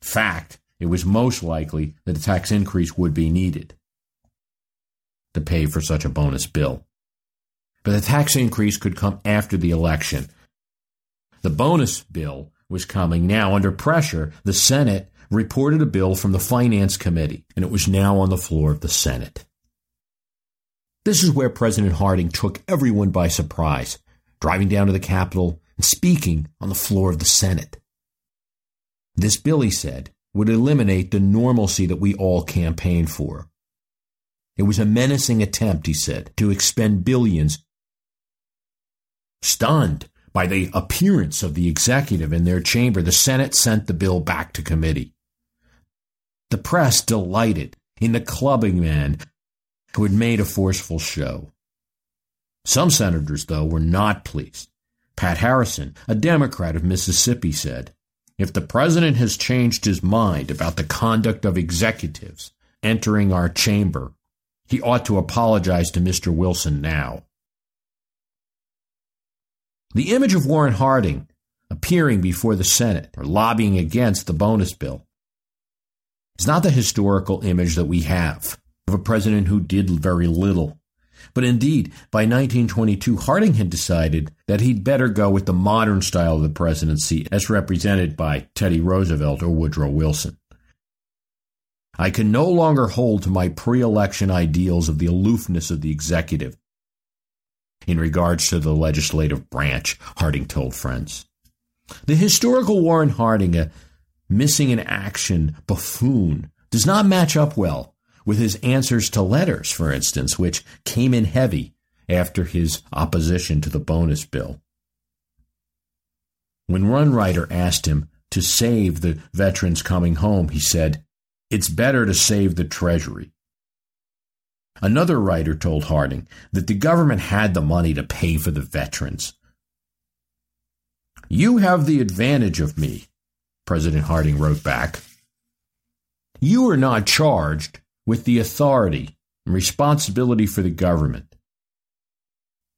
Speaker 2: Fact, it was most likely that a tax increase would be needed to pay for such a bonus bill. But the tax increase could come after the election the bonus bill was coming now under pressure. The Senate reported a bill from the Finance Committee, and it was now on the floor of the Senate. This is where President Harding took everyone by surprise, driving down to the Capitol and speaking on the floor of the Senate. This bill, he said, would eliminate the normalcy that we all campaigned for. It was a menacing attempt, he said, to expend billions. Stunned, by the appearance of the executive in their chamber, the Senate sent the bill back to committee. The press delighted in the clubbing man who had made a forceful show. Some senators, though, were not pleased. Pat Harrison, a Democrat of Mississippi, said, If the president has changed his mind about the conduct of executives entering our chamber, he ought to apologize to Mr. Wilson now. The image of Warren Harding appearing before the Senate or lobbying against the bonus bill is not the historical image that we have of a president who did very little. But indeed, by 1922, Harding had decided that he'd better go with the modern style of the presidency as represented by Teddy Roosevelt or Woodrow Wilson. I can no longer hold to my pre election ideals of the aloofness of the executive in regards to the legislative branch, Harding told friends. The historical Warren Harding, a missing in action buffoon, does not match up well with his answers to letters, for instance, which came in heavy after his opposition to the bonus bill. When one writer asked him to save the veterans coming home, he said, It's better to save the Treasury. Another writer told Harding that the government had the money to pay for the veterans. You have the advantage of me, President Harding wrote back. You are not charged with the authority and responsibility for the government.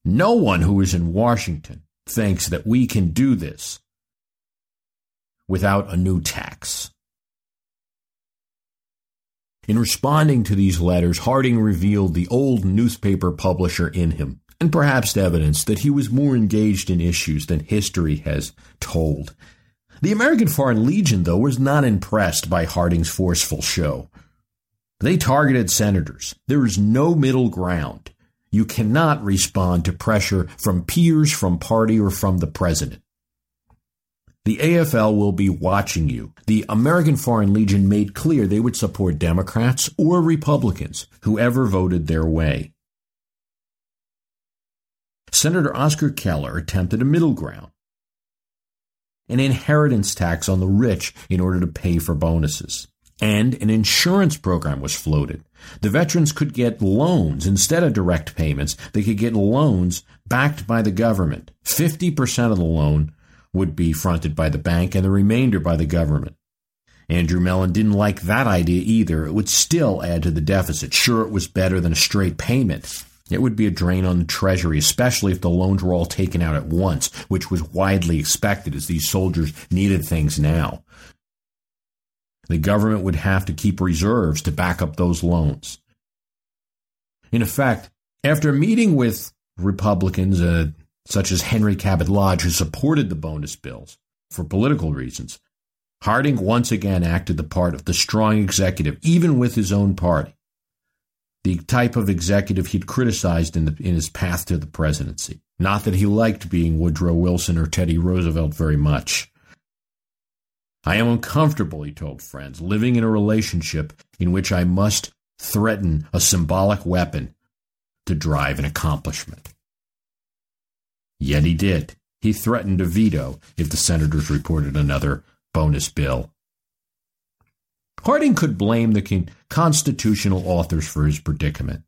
Speaker 2: No one who is in Washington thinks that we can do this without a new tax. In responding to these letters, Harding revealed the old newspaper publisher in him, and perhaps evidence that he was more engaged in issues than history has told. The American Foreign Legion, though, was not impressed by Harding's forceful show. They targeted senators. There is no middle ground. You cannot respond to pressure from peers, from party, or from the president. The AFL will be watching you. The American Foreign Legion made clear they would support Democrats or Republicans, whoever voted their way. Senator Oscar Keller attempted a middle ground an inheritance tax on the rich in order to pay for bonuses. And an insurance program was floated. The veterans could get loans instead of direct payments. They could get loans backed by the government. 50% of the loan would be fronted by the bank and the remainder by the government. Andrew Mellon didn't like that idea either. It would still add to the deficit. Sure, it was better than a straight payment. It would be a drain on the Treasury, especially if the loans were all taken out at once, which was widely expected as these soldiers needed things now. The government would have to keep reserves to back up those loans. In effect, after meeting with Republicans uh, such as Henry Cabot Lodge, who supported the bonus bills for political reasons, Harding once again acted the part of the strong executive, even with his own party, the type of executive he'd criticized in, the, in his path to the presidency. Not that he liked being Woodrow Wilson or Teddy Roosevelt very much. I am uncomfortable, he told friends, living in a relationship in which I must threaten a symbolic weapon to drive an accomplishment. Yet he did. He threatened to veto if the senators reported another bonus bill. Harding could blame the constitutional authors for his predicament,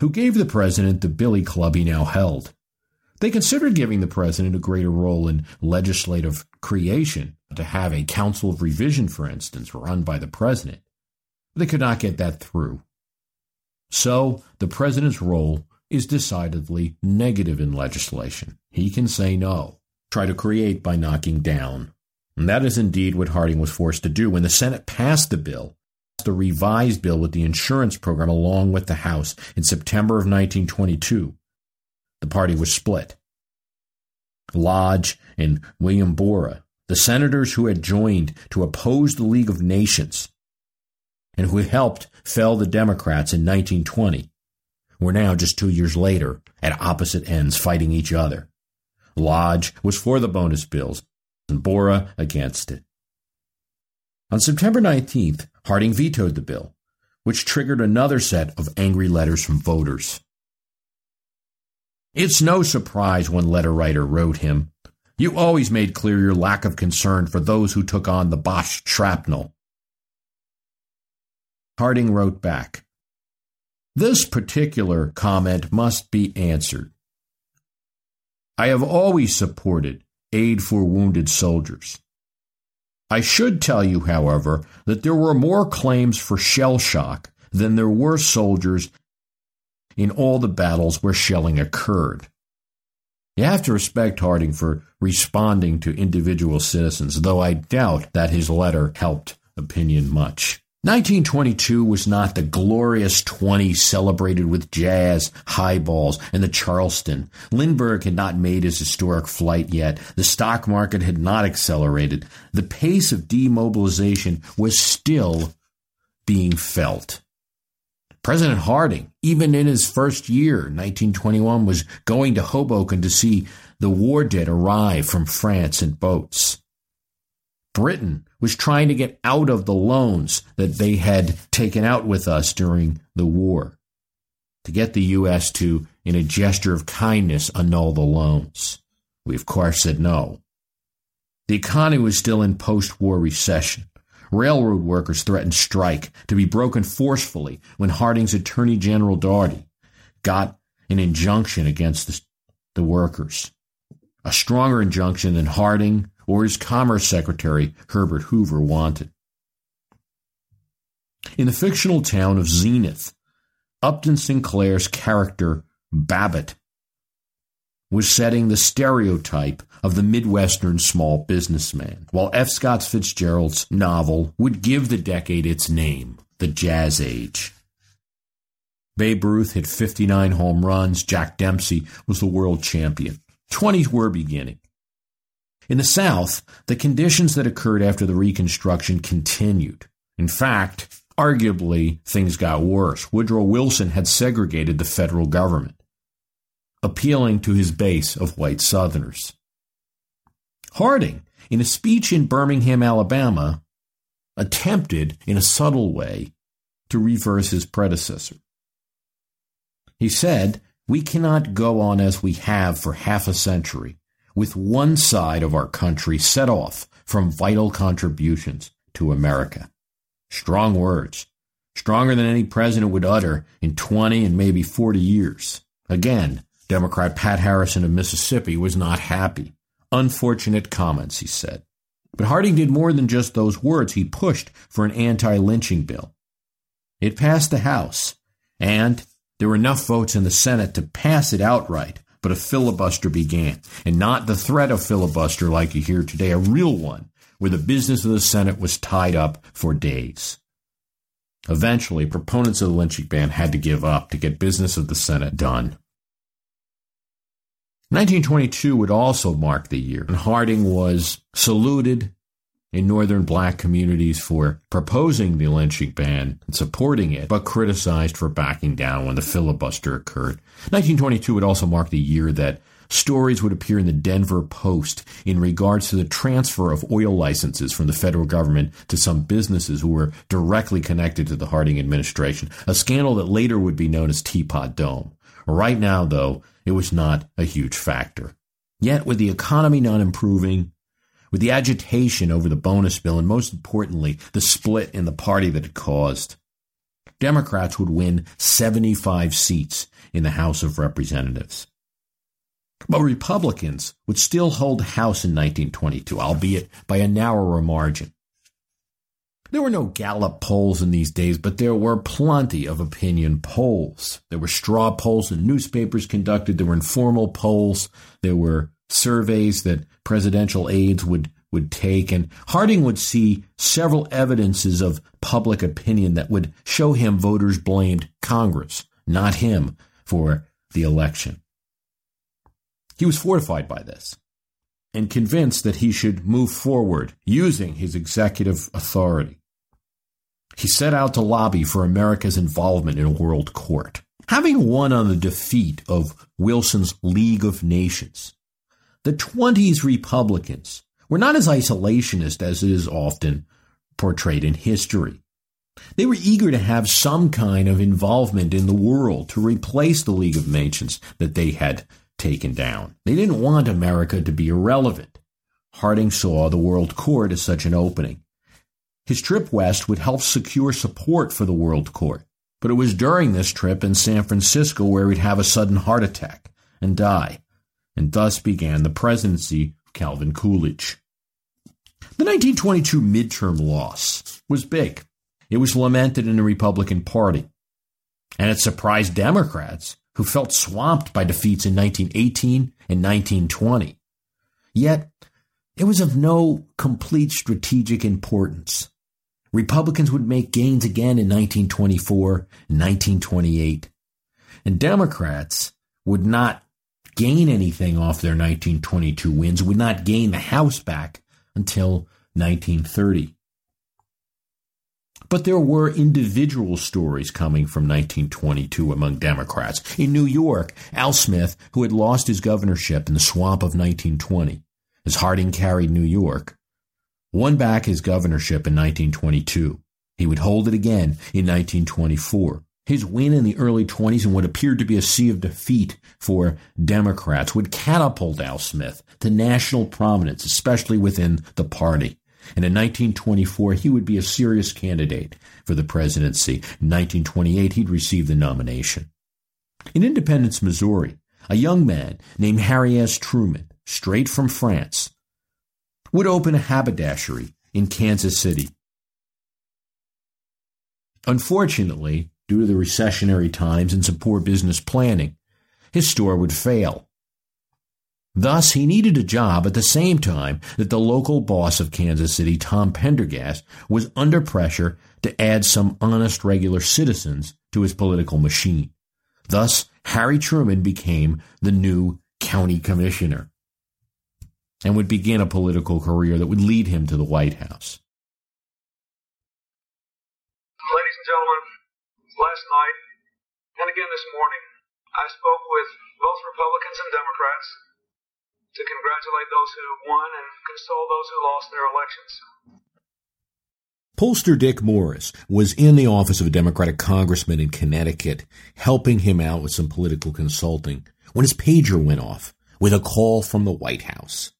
Speaker 2: who gave the president the billy club he now held. They considered giving the president a greater role in legislative creation, to have a council of revision, for instance, run by the president. They could not get that through. So the president's role is decidedly negative in legislation. He can say no, try to create by knocking down. And that is indeed what Harding was forced to do. When the Senate passed the bill, the revised bill with the insurance program along with the House in September of 1922, the party was split. Lodge and William Borah, the senators who had joined to oppose the League of Nations and who helped fell the Democrats in 1920, were now just two years later at opposite ends fighting each other. Lodge was for the bonus bills and Borah against it. On September 19th, Harding vetoed the bill, which triggered another set of angry letters from voters. It's no surprise one letter writer wrote him, You always made clear your lack of concern for those who took on the Boche shrapnel. Harding wrote back, this particular comment must be answered. I have always supported aid for wounded soldiers. I should tell you, however, that there were more claims for shell shock than there were soldiers in all the battles where shelling occurred. You have to respect Harding for responding to individual citizens, though I doubt that his letter helped opinion much. 1922 was not the glorious 20 celebrated with jazz, highballs, and the Charleston. Lindbergh had not made his historic flight yet. The stock market had not accelerated. The pace of demobilization was still being felt. President Harding, even in his first year, 1921, was going to Hoboken to see the war dead arrive from France in boats. Britain was trying to get out of the loans that they had taken out with us during the war to get the U.S. to, in a gesture of kindness, annul the loans. We, of course, said no. The economy was still in post war recession. Railroad workers threatened strike to be broken forcefully when Harding's Attorney General Daugherty got an injunction against the, the workers. A stronger injunction than Harding or his Commerce Secretary Herbert Hoover wanted. In the fictional town of Zenith, Upton Sinclair's character, Babbitt, was setting the stereotype of the Midwestern small businessman, while F. Scott Fitzgerald's novel would give the decade its name, The Jazz Age. Babe Ruth hit 59 home runs. Jack Dempsey was the world champion. 20s were beginning. In the South, the conditions that occurred after the Reconstruction continued. In fact, arguably, things got worse. Woodrow Wilson had segregated the federal government. appealing to his base of white Southerners. Harding, in a speech in Birmingham, Alabama, attempted in a subtle way to reverse his predecessor. He said, We cannot go on as we have for half a century, with one side of our country set off from vital contributions to America. Strong words, stronger than any president would utter in 20 and maybe 40 years. Again, Democrat Pat Harrison of Mississippi was not happy. Unfortunate comments, he said. But Harding did more than just those words. He pushed for an anti lynching bill. It passed the House, and there were enough votes in the Senate to pass it outright, but a filibuster began. And not the threat of filibuster like you hear today, a real one, where the business of the Senate was tied up for days. Eventually, proponents of the lynching ban had to give up to get business of the Senate done. 1922 would also mark the year, and Harding was saluted in northern black communities for proposing the lynching ban and supporting it, but criticized for backing down when the filibuster occurred. 1922 would also mark the year that stories would appear in the Denver Post in regards to the transfer of oil licenses from the federal government to some businesses who were directly connected to the Harding administration, a scandal that later would be known as Teapot Dome. Right now, though, it was not a huge factor. Yet, with the economy not improving, with the agitation over the bonus bill, and most importantly, the split in the party that it caused. Democrats would win 75 seats in the House of Representatives. But Republicans would still hold the House in 1922, albeit by a narrower margin. There were no Gallup polls in these days, but there were plenty of opinion polls. There were straw polls in newspapers conducted, there were informal polls, there were surveys that presidential aides would would take and Harding would see several evidences of public opinion that would show him voters blamed Congress, not him, for the election. He was fortified by this and convinced that he should move forward using his executive authority. He set out to lobby for America's involvement in a world court. Having won on the defeat of Wilson's League of Nations, the 20s Republicans were not as isolationist as it is often portrayed in history. They were eager to have some kind of involvement in the world to replace the League of Nations that they had taken down. They didn't want America to be irrelevant. Harding saw the World Court as such an opening. His trip west would help secure support for the World Court, but it was during this trip in San Francisco where he'd have a sudden heart attack and die and thus began the presidency of Calvin Coolidge. The 1922 midterm loss was big. It was lamented in the Republican Party, and it surprised Democrats who felt swamped by defeats in 1918 and 1920. Yet, it was of no complete strategic importance. Republicans would make gains again in 1924 and 1928, and Democrats would not gain anything off their 1922 wins, would not gain the House back until 1930. But there were individual stories coming from 1922 among Democrats. In New York, Al Smith, who had lost his governorship in the swamp of 1920, as Harding carried New York, won back his governorship in 1922. He would hold it again in 1924. His win in the early 20s in what appeared to be a sea of defeat for Democrats would catapult Al Smith to national prominence, especially within the party. And in 1924, he would be a serious candidate for the presidency. In 1928, he'd receive the nomination. In Independence, Missouri, a young man named Harry S. Truman, straight from France, would open a haberdashery in Kansas City. Unfortunately, due to the recessionary times and some poor business planning, his store would fail. Thus, he needed a job at the same time that the local boss of Kansas City, Tom Pendergast, was under pressure to add some honest regular citizens to his political machine. Thus, Harry Truman became the new county commissioner and would begin a political career that would lead him to the White House.
Speaker 6: Ladies and gentlemen, last night and again this morning, I spoke with both Republicans and Democrats to congratulate those who won and console those who lost their elections.
Speaker 2: Pollster Dick Morris was in the office of a Democratic congressman in Connecticut, helping him out with some political consulting, when his pager went off with a call from the White House.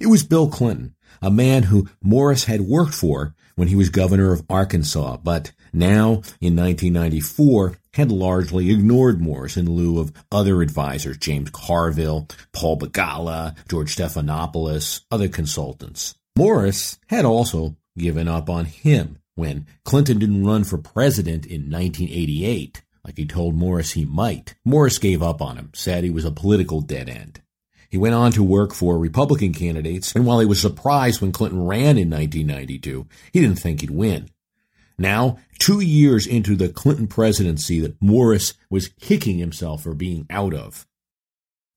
Speaker 2: It was Bill Clinton, a man who Morris had worked for when he was governor of Arkansas, but now, in 1994, had largely ignored Morris in lieu of other advisors, James Carville, Paul Begala, George Stephanopoulos, other consultants. Morris had also given up on him when Clinton didn't run for president in 1988, like he told Morris he might. Morris gave up on him, said he was a political dead end. He went on to work for Republican candidates, and while he was surprised when Clinton ran in 1992, he didn't think he'd win. Now, two years into the Clinton presidency that Morris was kicking himself for being out of,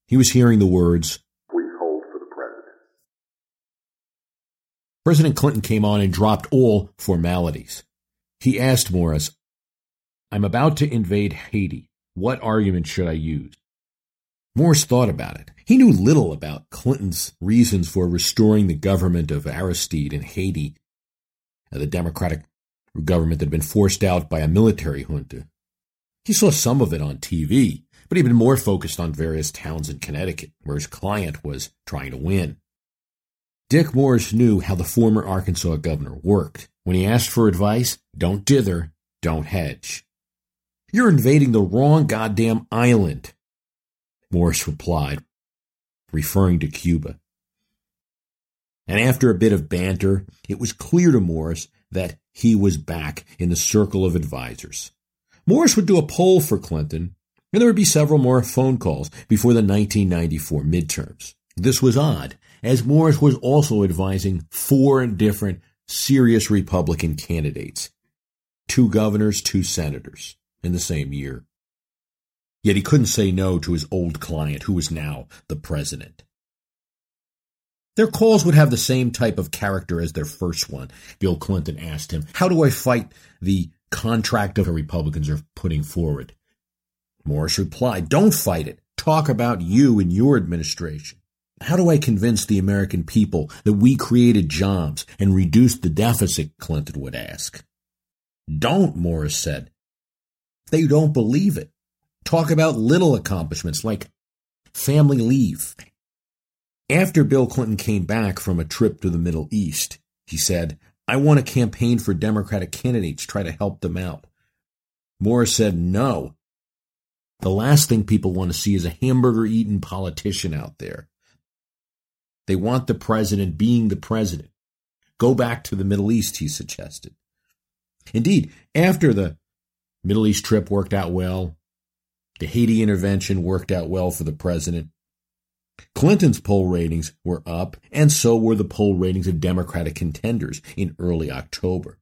Speaker 2: he was hearing the words,
Speaker 7: We hold for the president.
Speaker 2: President Clinton came on and dropped all formalities. He asked Morris, I'm about to invade Haiti. What argument should I use? Morris thought about it. He knew little about Clinton's reasons for restoring the government of Aristide in Haiti, the democratic government that had been forced out by a military junta. He saw some of it on TV, but he'd been more focused on various towns in Connecticut, where his client was trying to win. Dick Morris knew how the former Arkansas governor worked. When he asked for advice, don't dither, don't hedge. You're invading the wrong goddamn island, Morris replied, referring to Cuba. And after a bit of banter, it was clear to Morris that he was back in the circle of advisors. Morris would do a poll for Clinton, and there would be several more phone calls before the 1994 midterms. This was odd, as Morris was also advising four different serious Republican candidates two governors, two senators in the same year. Yet he couldn't say no to his old client, who was now the president. Their calls would have the same type of character as their first one. Bill Clinton asked him, How do I fight the contract of the Republicans are putting forward? Morris replied, Don't fight it. Talk about you and your administration. How do I convince the American people that we created jobs and reduced the deficit? Clinton would ask. Don't, Morris said. They don't believe it. Talk about little accomplishments like family leave after Bill Clinton came back from a trip to the Middle East, he said, I want to campaign for Democratic candidates, try to help them out. Morris said, no. The last thing people want to see is a hamburger eating politician out there. They want the president being the president. Go back to the Middle East, he suggested. Indeed, after the Middle East trip worked out well, the Haiti intervention worked out well for the president, Clinton's poll ratings were up, and so were the poll ratings of Democratic contenders in early October.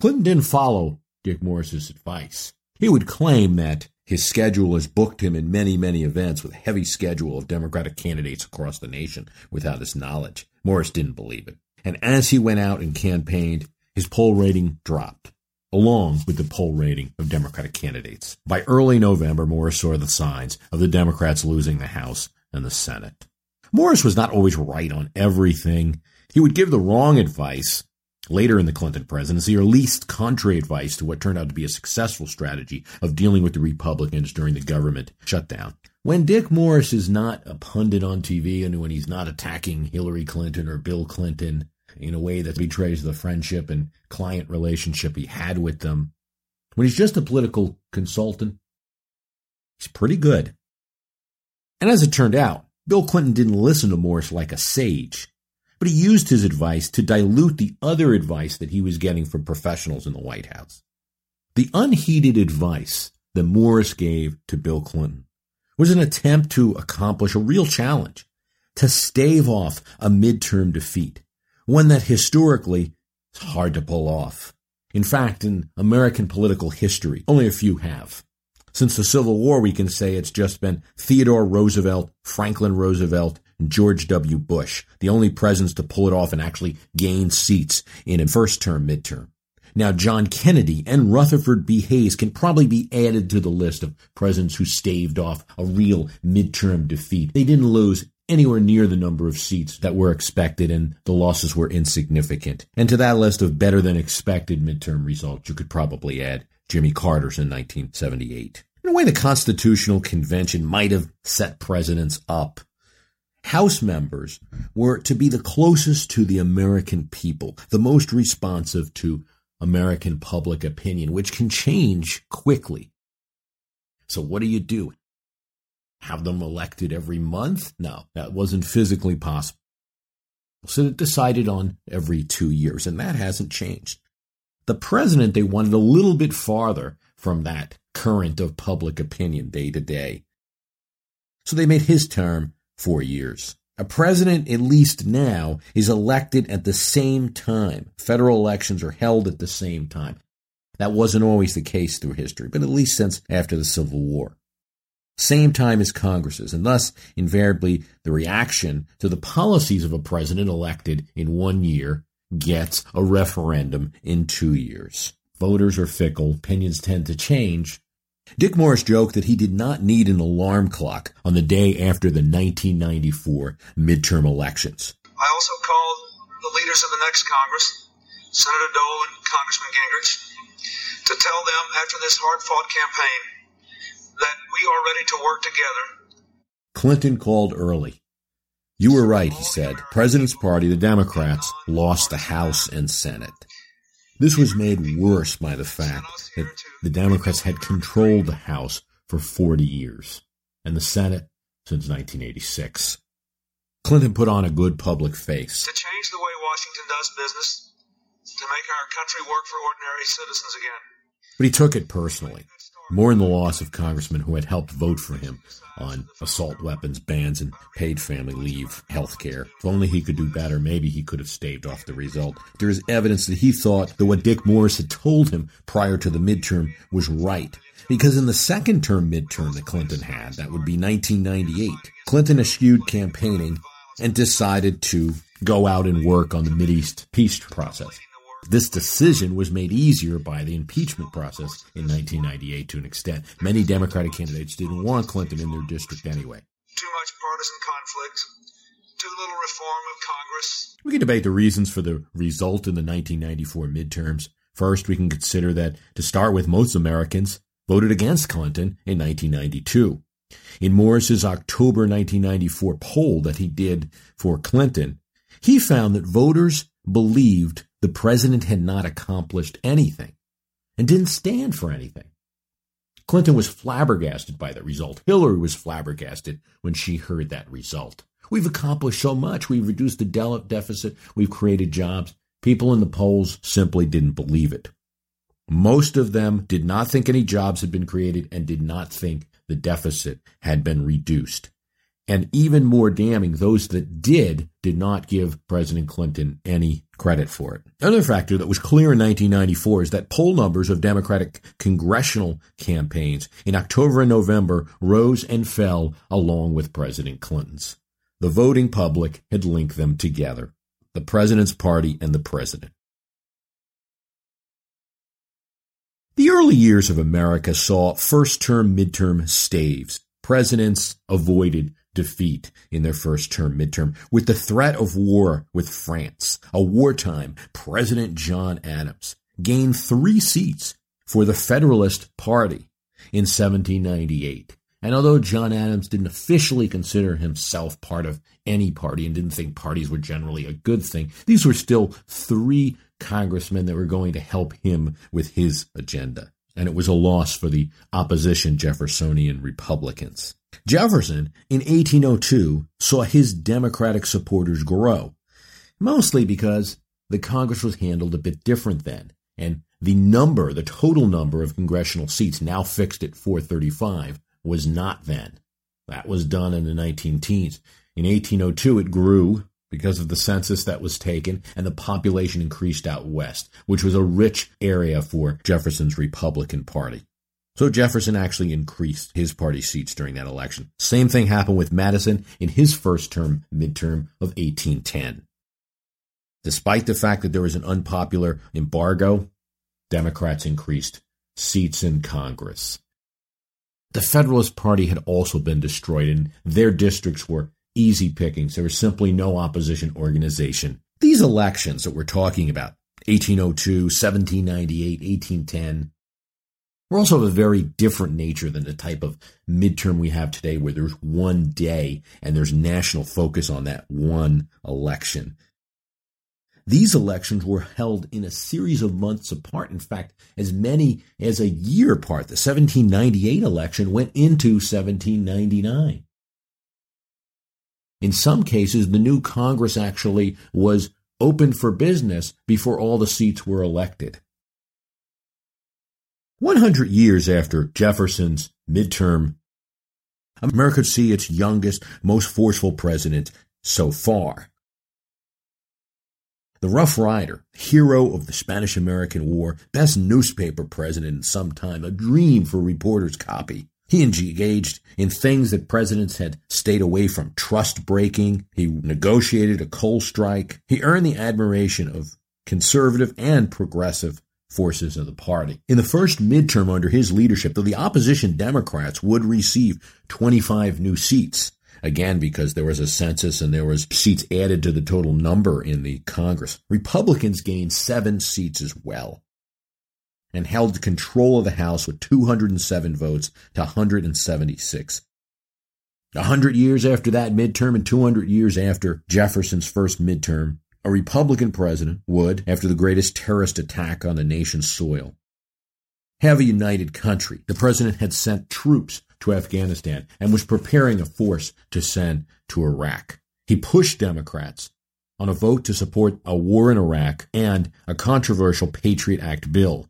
Speaker 2: Clinton didn't follow Dick Morris's advice. He would claim that his schedule has booked him in many, many events with a heavy schedule of Democratic candidates across the nation without his knowledge. Morris didn't believe it. And as he went out and campaigned, his poll rating dropped along with the poll rating of Democratic candidates. By early November, Morris saw the signs of the Democrats losing the House and the Senate. Morris was not always right on everything. He would give the wrong advice later in the Clinton presidency, or least contrary advice to what turned out to be a successful strategy of dealing with the Republicans during the government shutdown. When Dick Morris is not a pundit on TV and when he's not attacking Hillary Clinton or Bill Clinton, in a way that betrays the friendship and client relationship he had with them. When he's just a political consultant, he's pretty good. And as it turned out, Bill Clinton didn't listen to Morris like a sage, but he used his advice to dilute the other advice that he was getting from professionals in the White House. The unheeded advice that Morris gave to Bill Clinton was an attempt to accomplish a real challenge, to stave off a midterm defeat one that historically is hard to pull off. In fact, in American political history, only a few have. Since the Civil War, we can say it's just been Theodore Roosevelt, Franklin Roosevelt, and George W. Bush, the only presidents to pull it off and actually gain seats in a first term, midterm. Now, John Kennedy and Rutherford B. Hayes can probably be added to the list of presidents who staved off a real midterm defeat. They didn't lose anywhere near the number of seats that were expected, and the losses were insignificant. And to that list of better than expected midterm results, you could probably add Jimmy Carter's in 1978. In a way, the Constitutional Convention might have set presidents up. House members were to be the closest to the American people, the most responsive to American public opinion, which can change quickly. So, what do you do? Have them elected every month? No, that wasn't physically possible. So it decided on every two years, and that hasn't changed. The president, they wanted a little bit farther from that current of public opinion day to day. So they made his term four years. A president, at least now, is elected at the same time. Federal elections are held at the same time. That wasn't always the case through history, but at least since after the Civil War. Same time as Congress's, and thus, invariably, the reaction to the policies of a president elected in one year gets a referendum in two years. Voters are fickle, opinions tend to change, Dick Morris joked that he did not need an alarm clock on the day after the 1994 midterm elections.
Speaker 6: I also called the leaders of the next Congress, Senator Dole and Congressman Gingrich, to tell them after this hard fought campaign that we are ready to work together.
Speaker 2: Clinton called early. You were right, he said. President's Party, the Democrats, lost the House and Senate. This was made worse by the fact that the Democrats had controlled the House for 40 years and the Senate since 1986. Clinton put on a good public face.
Speaker 6: To change the way Washington does business, to make our country work for ordinary citizens again.
Speaker 2: But he took it personally, more in the loss of congressmen who had helped vote for him on assault weapons bans and paid family leave health care. If only he could do better, maybe he could have staved off the result. There is evidence that he thought that what Dick Morris had told him prior to the midterm was right. Because in the second term midterm that Clinton had, that would be 1998, Clinton eschewed campaigning and decided to go out and work on the Mideast peace process. This decision was made easier by the impeachment process in 1998 to an extent. Many Democratic candidates didn't want Clinton in their district anyway.
Speaker 6: Too much partisan conflict, too little reform of Congress.
Speaker 2: We can debate the reasons for the result in the 1994 midterms. First, we can consider that, to start with, most Americans voted against Clinton in 1992. In Morris's October 1994 poll that he did for Clinton, he found that voters believed the president had not accomplished anything and didn't stand for anything. Clinton was flabbergasted by the result. Hillary was flabbergasted when she heard that result. We've accomplished so much. We've reduced the deficit. We've created jobs. People in the polls simply didn't believe it. Most of them did not think any jobs had been created and did not think the deficit had been reduced. And even more damning, those that did did not give President Clinton any credit for it. Another factor that was clear in 1994 is that poll numbers of Democratic congressional campaigns in October and November rose and fell along with President Clinton's. The voting public had linked them together the president's party and the president. The early years of America saw first term midterm staves. Presidents avoided defeat in their first term midterm with the threat of war with France. A wartime President John Adams gained three seats for the Federalist Party in 1798. And although John Adams didn't officially consider himself part of any party and didn't think parties were generally a good thing, these were still three congressmen that were going to help him with his agenda. And it was a loss for the opposition Jeffersonian Republicans. Jefferson, in 1802, saw his Democratic supporters grow, mostly because the Congress was handled a bit different then, and the number, the total number of congressional seats, now fixed at 435, was not then. That was done in the 19 teens. In 1802, it grew because of the census that was taken, and the population increased out west, which was a rich area for Jefferson's Republican Party. So Jefferson actually increased his party seats during that election. Same thing happened with Madison in his first term midterm of 1810. Despite the fact that there was an unpopular embargo, Democrats increased seats in Congress. The Federalist Party had also been destroyed, and their districts were easy pickings. There was simply no opposition organization. These elections that we're talking about 1802, 1798, 1810 were also of a very different nature than the type of midterm we have today, where there's one day and there's national focus on that one election. These elections were held in a series of months apart. In fact, as many as a year apart. The 1798 election went into 1799. In some cases, the new Congress actually was open for business before all the seats were elected. 100 years after Jefferson's midterm, America could see its youngest, most forceful president so far. The Rough Rider, hero of the Spanish American War, best newspaper president in some time, a dream for reporters' copy. He engaged in things that presidents had stayed away from trust breaking. He negotiated a coal strike. He earned the admiration of conservative and progressive forces of the party. In the first midterm under his leadership, though the opposition Democrats would receive 25 new seats, again because there was a census and there was seats added to the total number in the Congress. Republicans gained 7 seats as well and held control of the House with 207 votes to 176. A hundred years after that midterm and 200 years after Jefferson's first midterm, a Republican president would, after the greatest terrorist attack on the nation's soil, have a united country. The president had sent troops to Afghanistan and was preparing a force to send to Iraq. He pushed Democrats on a vote to support a war in Iraq and a controversial Patriot Act bill.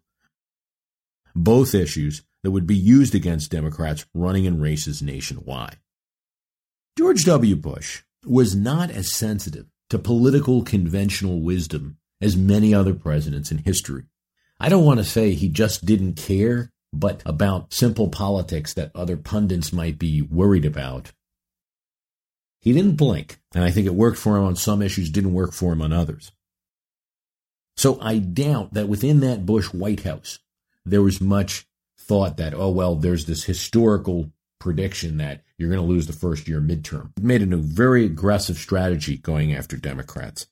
Speaker 2: Both issues that would be used against Democrats running in races nationwide. George W. Bush was not as sensitive to political conventional wisdom as many other presidents in history. I don't want to say he just didn't care but about simple politics that other pundits might be worried about. He didn't blink, and I think it worked for him on some issues, didn't work for him on others. So I doubt that within that Bush White House, there was much thought that, oh, well, there's this historical prediction that you're going to lose the first year midterm. It made a very aggressive strategy going after Democrats.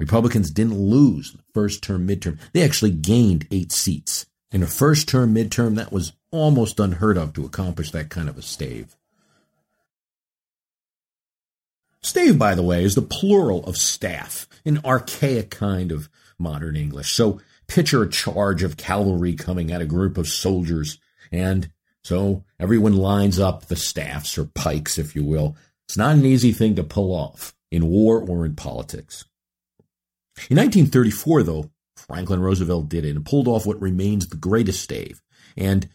Speaker 2: Republicans didn't lose the first term midterm. They actually gained eight seats. In a first term, midterm, that was almost unheard of to accomplish that kind of a stave. Stave, by the way, is the plural of staff, an archaic kind of modern English. So picture a charge of cavalry coming at a group of soldiers, and so everyone lines up the staffs or pikes, if you will. It's not an easy thing to pull off in war or in politics. In 1934, though, Franklin Roosevelt did it and pulled off what remains the greatest stave. And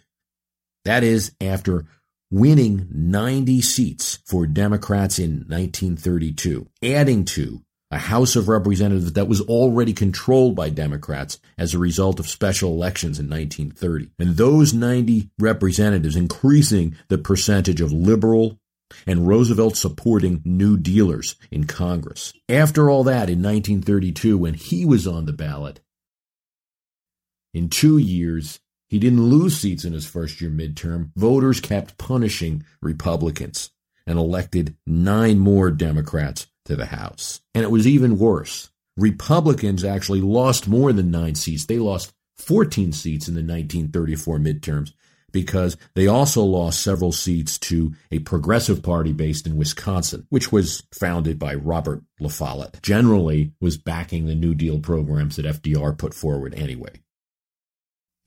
Speaker 2: that is after winning 90 seats for Democrats in 1932, adding to a House of Representatives that was already controlled by Democrats as a result of special elections in 1930. And those 90 representatives increasing the percentage of liberal and Roosevelt supporting New Dealers in Congress. After all that, in 1932, when he was on the ballot, in two years, he didn't lose seats in his first year midterm. Voters kept punishing Republicans and elected nine more Democrats to the House. And it was even worse. Republicans actually lost more than nine seats. They lost 14 seats in the 1934 midterms because they also lost several seats to a progressive party based in Wisconsin, which was founded by Robert La Follette. Generally was backing the New Deal programs that FDR put forward anyway.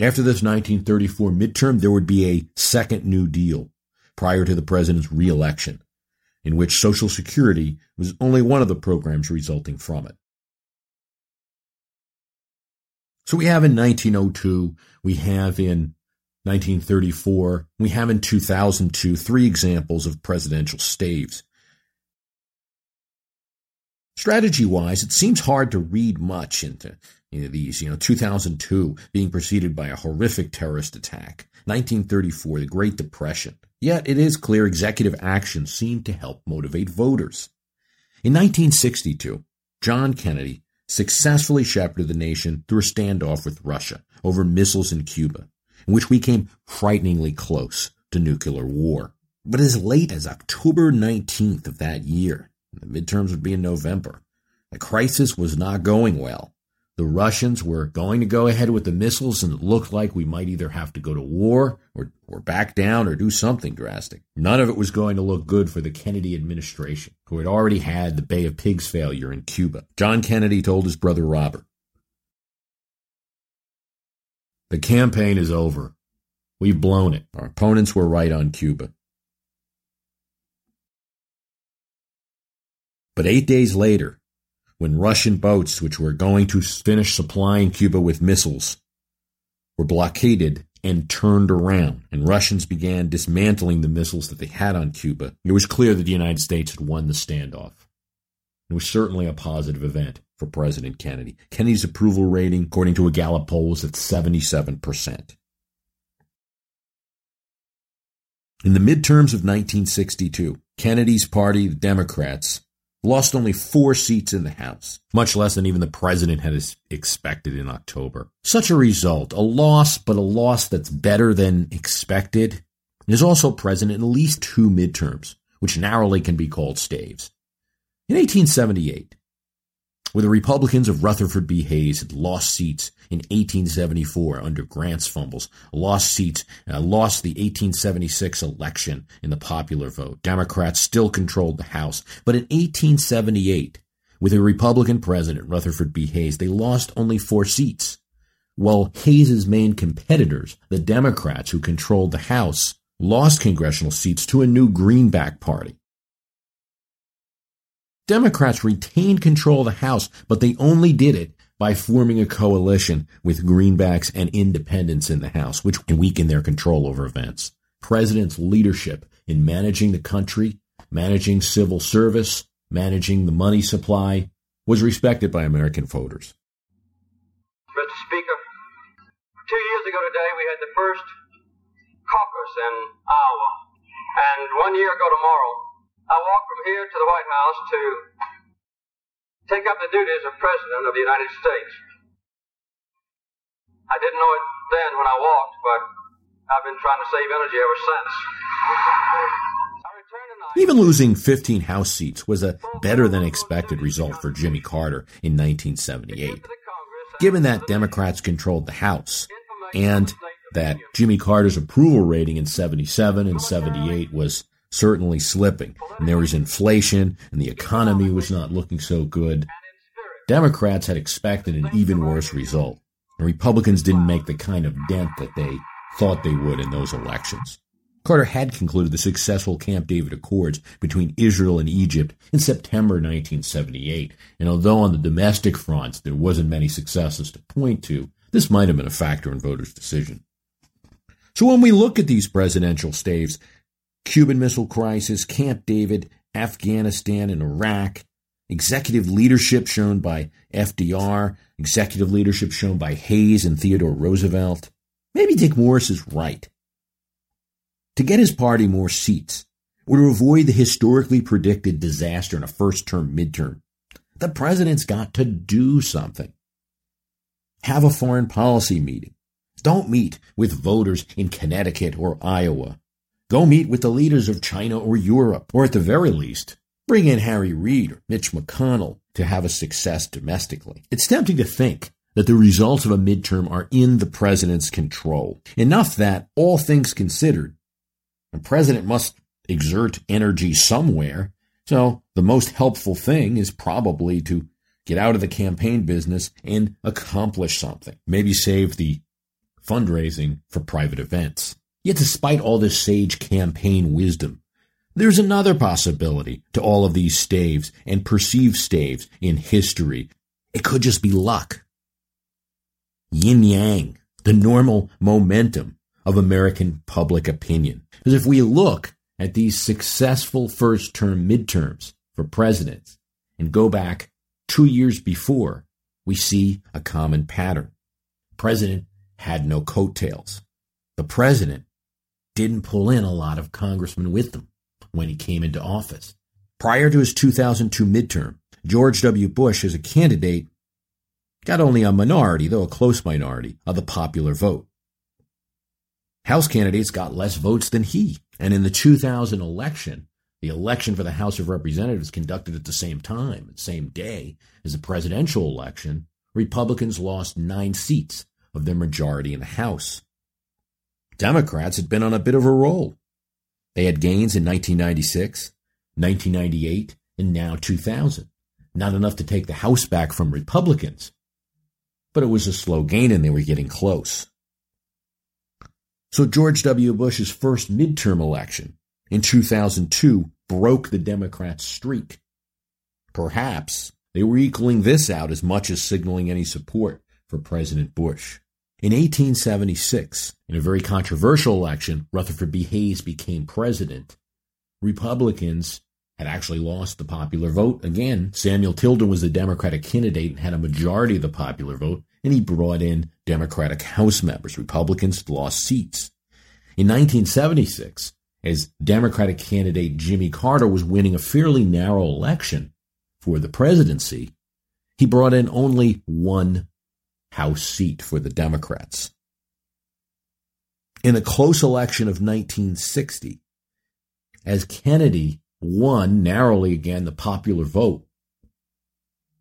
Speaker 2: After this 1934 midterm, there would be a second New Deal prior to the president's reelection, in which Social Security was only one of the programs resulting from it. So we have in 1902, we have in 1934, we have in 2002 three examples of presidential staves. Strategy wise, it seems hard to read much into you know, these. You know, 2002 being preceded by a horrific terrorist attack, 1934, the Great Depression. Yet it is clear executive action seemed to help motivate voters. In 1962, John Kennedy successfully shepherded the nation through a standoff with Russia over missiles in Cuba, in which we came frighteningly close to nuclear war. But as late as October 19th of that year, the midterms would be in November, the crisis was not going well. The Russians were going to go ahead with the missiles, and it looked like we might either have to go to war or, or back down or do something drastic. None of it was going to look good for the Kennedy administration, who had already had the Bay of Pigs failure in Cuba. John Kennedy told his brother Robert, The campaign is over. We've blown it. Our opponents were right on Cuba. But eight days later, when Russian boats, which were going to finish supplying Cuba with missiles, were blockaded and turned around, and Russians began dismantling the missiles that they had on Cuba, it was clear that the United States had won the standoff. It was certainly a positive event for President Kennedy. Kennedy's approval rating, according to a Gallup poll, was at 77%. In the midterms of 1962, Kennedy's party, the Democrats, lost only four seats in the House, much less than even the president had expected in October. Such a result, a loss, but a loss that's better than expected, is also present in at least two midterms, which narrowly can be called staves. In 1878, where the Republicans of Rutherford B. Hayes had lost seats in 1874 under Grant's fumbles, lost seats, uh, lost the 1876 election in the popular vote. Democrats still controlled the House. But in 1878, with a Republican president, Rutherford B. Hayes, they lost only four seats. While Hayes's main competitors, the Democrats who controlled the House, lost congressional seats to a new Greenback party. Democrats retained control of the House, but they only did it by forming a coalition with greenbacks and independents in the House, which can weaken their control over events. President's leadership in managing the country, managing civil service, managing the money supply was respected by American voters.
Speaker 8: Mr. Speaker, two years ago today we had the first caucus in Iowa, and one year ago tomorrow I walked from here to the White House to take up the duties of President of the United States. I didn't know it then when I walked, but I've been trying to save energy ever since.
Speaker 2: Even losing 15 House seats was a better than expected result for Jimmy Carter in 1978. Given that Democrats controlled the House and that Jimmy Carter's approval rating in 77 and 78 was certainly slipping. And there was inflation, and the economy was not looking so good. Democrats had expected an even worse result, and Republicans didn't make the kind of dent that they thought they would in those elections. Carter had concluded the successful Camp David Accords between Israel and Egypt in September 1978, and although on the domestic front there wasn't many successes to point to, this might have been a factor in voters' decision. So when we look at these presidential staves, Cuban Missile Crisis, Camp David, Afghanistan, and Iraq, executive leadership shown by FDR, executive leadership shown by Hayes and Theodore Roosevelt. Maybe Dick Morris is right. To get his party more seats, or to avoid the historically predicted disaster in a first term midterm, the president's got to do something. Have a foreign policy meeting. Don't meet with voters in Connecticut or Iowa Go meet with the leaders of China or Europe, or at the very least, bring in Harry Reid or Mitch McConnell to have a success domestically. It's tempting to think that the results of a midterm are in the president's control. Enough that, all things considered, the president must exert energy somewhere. So the most helpful thing is probably to get out of the campaign business and accomplish something. Maybe save the fundraising for private events. Yet, despite all this sage campaign wisdom, there's another possibility to all of these staves and perceived staves in history. It could just be luck. Yin yang, the normal momentum of American public opinion. Because if we look at these successful first term midterms for presidents and go back two years before, we see a common pattern. president had no coattails. The president didn't pull in a lot of congressmen with them when he came into office. Prior to his 2002 midterm, George W. Bush, as a candidate, got only a minority, though a close minority, of the popular vote. House candidates got less votes than he. And in the 2000 election, the election for the House of Representatives conducted at the same time, the same day as the presidential election, Republicans lost nine seats of their majority in the House. Democrats had been on a bit of a roll. They had gains in 1996, 1998, and now 2000. Not enough to take the House back from Republicans, but it was a slow gain and they were getting close. So George W. Bush's first midterm election in 2002 broke the Democrats' streak. Perhaps they were equaling this out as much as signaling any support for President Bush. In 1876, in a very controversial election, Rutherford B. Hayes became president. Republicans had actually lost the popular vote. Again, Samuel Tilden was the Democratic candidate and had a majority of the popular vote, and he brought in Democratic House members. Republicans lost seats. In 1976, as Democratic candidate Jimmy Carter was winning a fairly narrow election for the presidency, he brought in only one House seat for the Democrats. In a close election of 1960, as Kennedy won narrowly again the popular vote,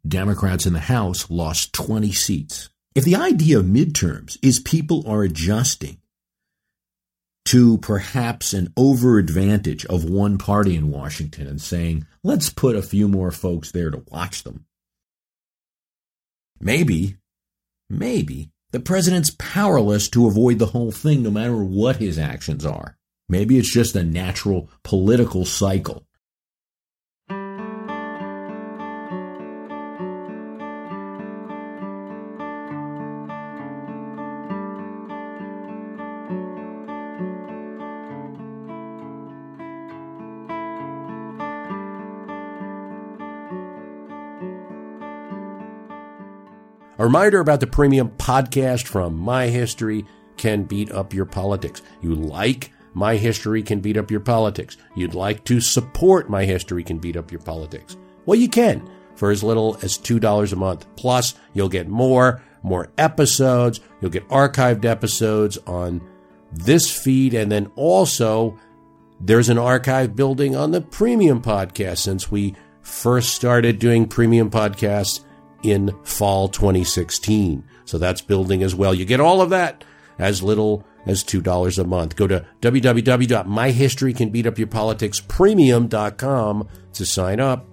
Speaker 2: Democrats in the House lost 20 seats. If the idea of midterms is people are adjusting to perhaps an over advantage of one party in Washington and saying, let's put a few more folks there to watch them. Maybe, maybe the president's powerless to avoid the whole thing no matter what his actions are. Maybe it's just a natural political cycle.
Speaker 9: A reminder about the premium podcast from My History Can Beat Up Your Politics. You like My History Can Beat Up Your Politics. You'd like to support My History Can Beat Up Your Politics. Well, you can for as little as $2 a month. Plus, you'll get more, more episodes. You'll get archived episodes on this feed. And then also, there's an archive building on the premium podcast since we first started doing premium podcasts in fall 2016. So that's building as well. You get all of that as little as $2 a month. Go to www.myhistorycanbeatupyourpoliticspremium.com to sign up.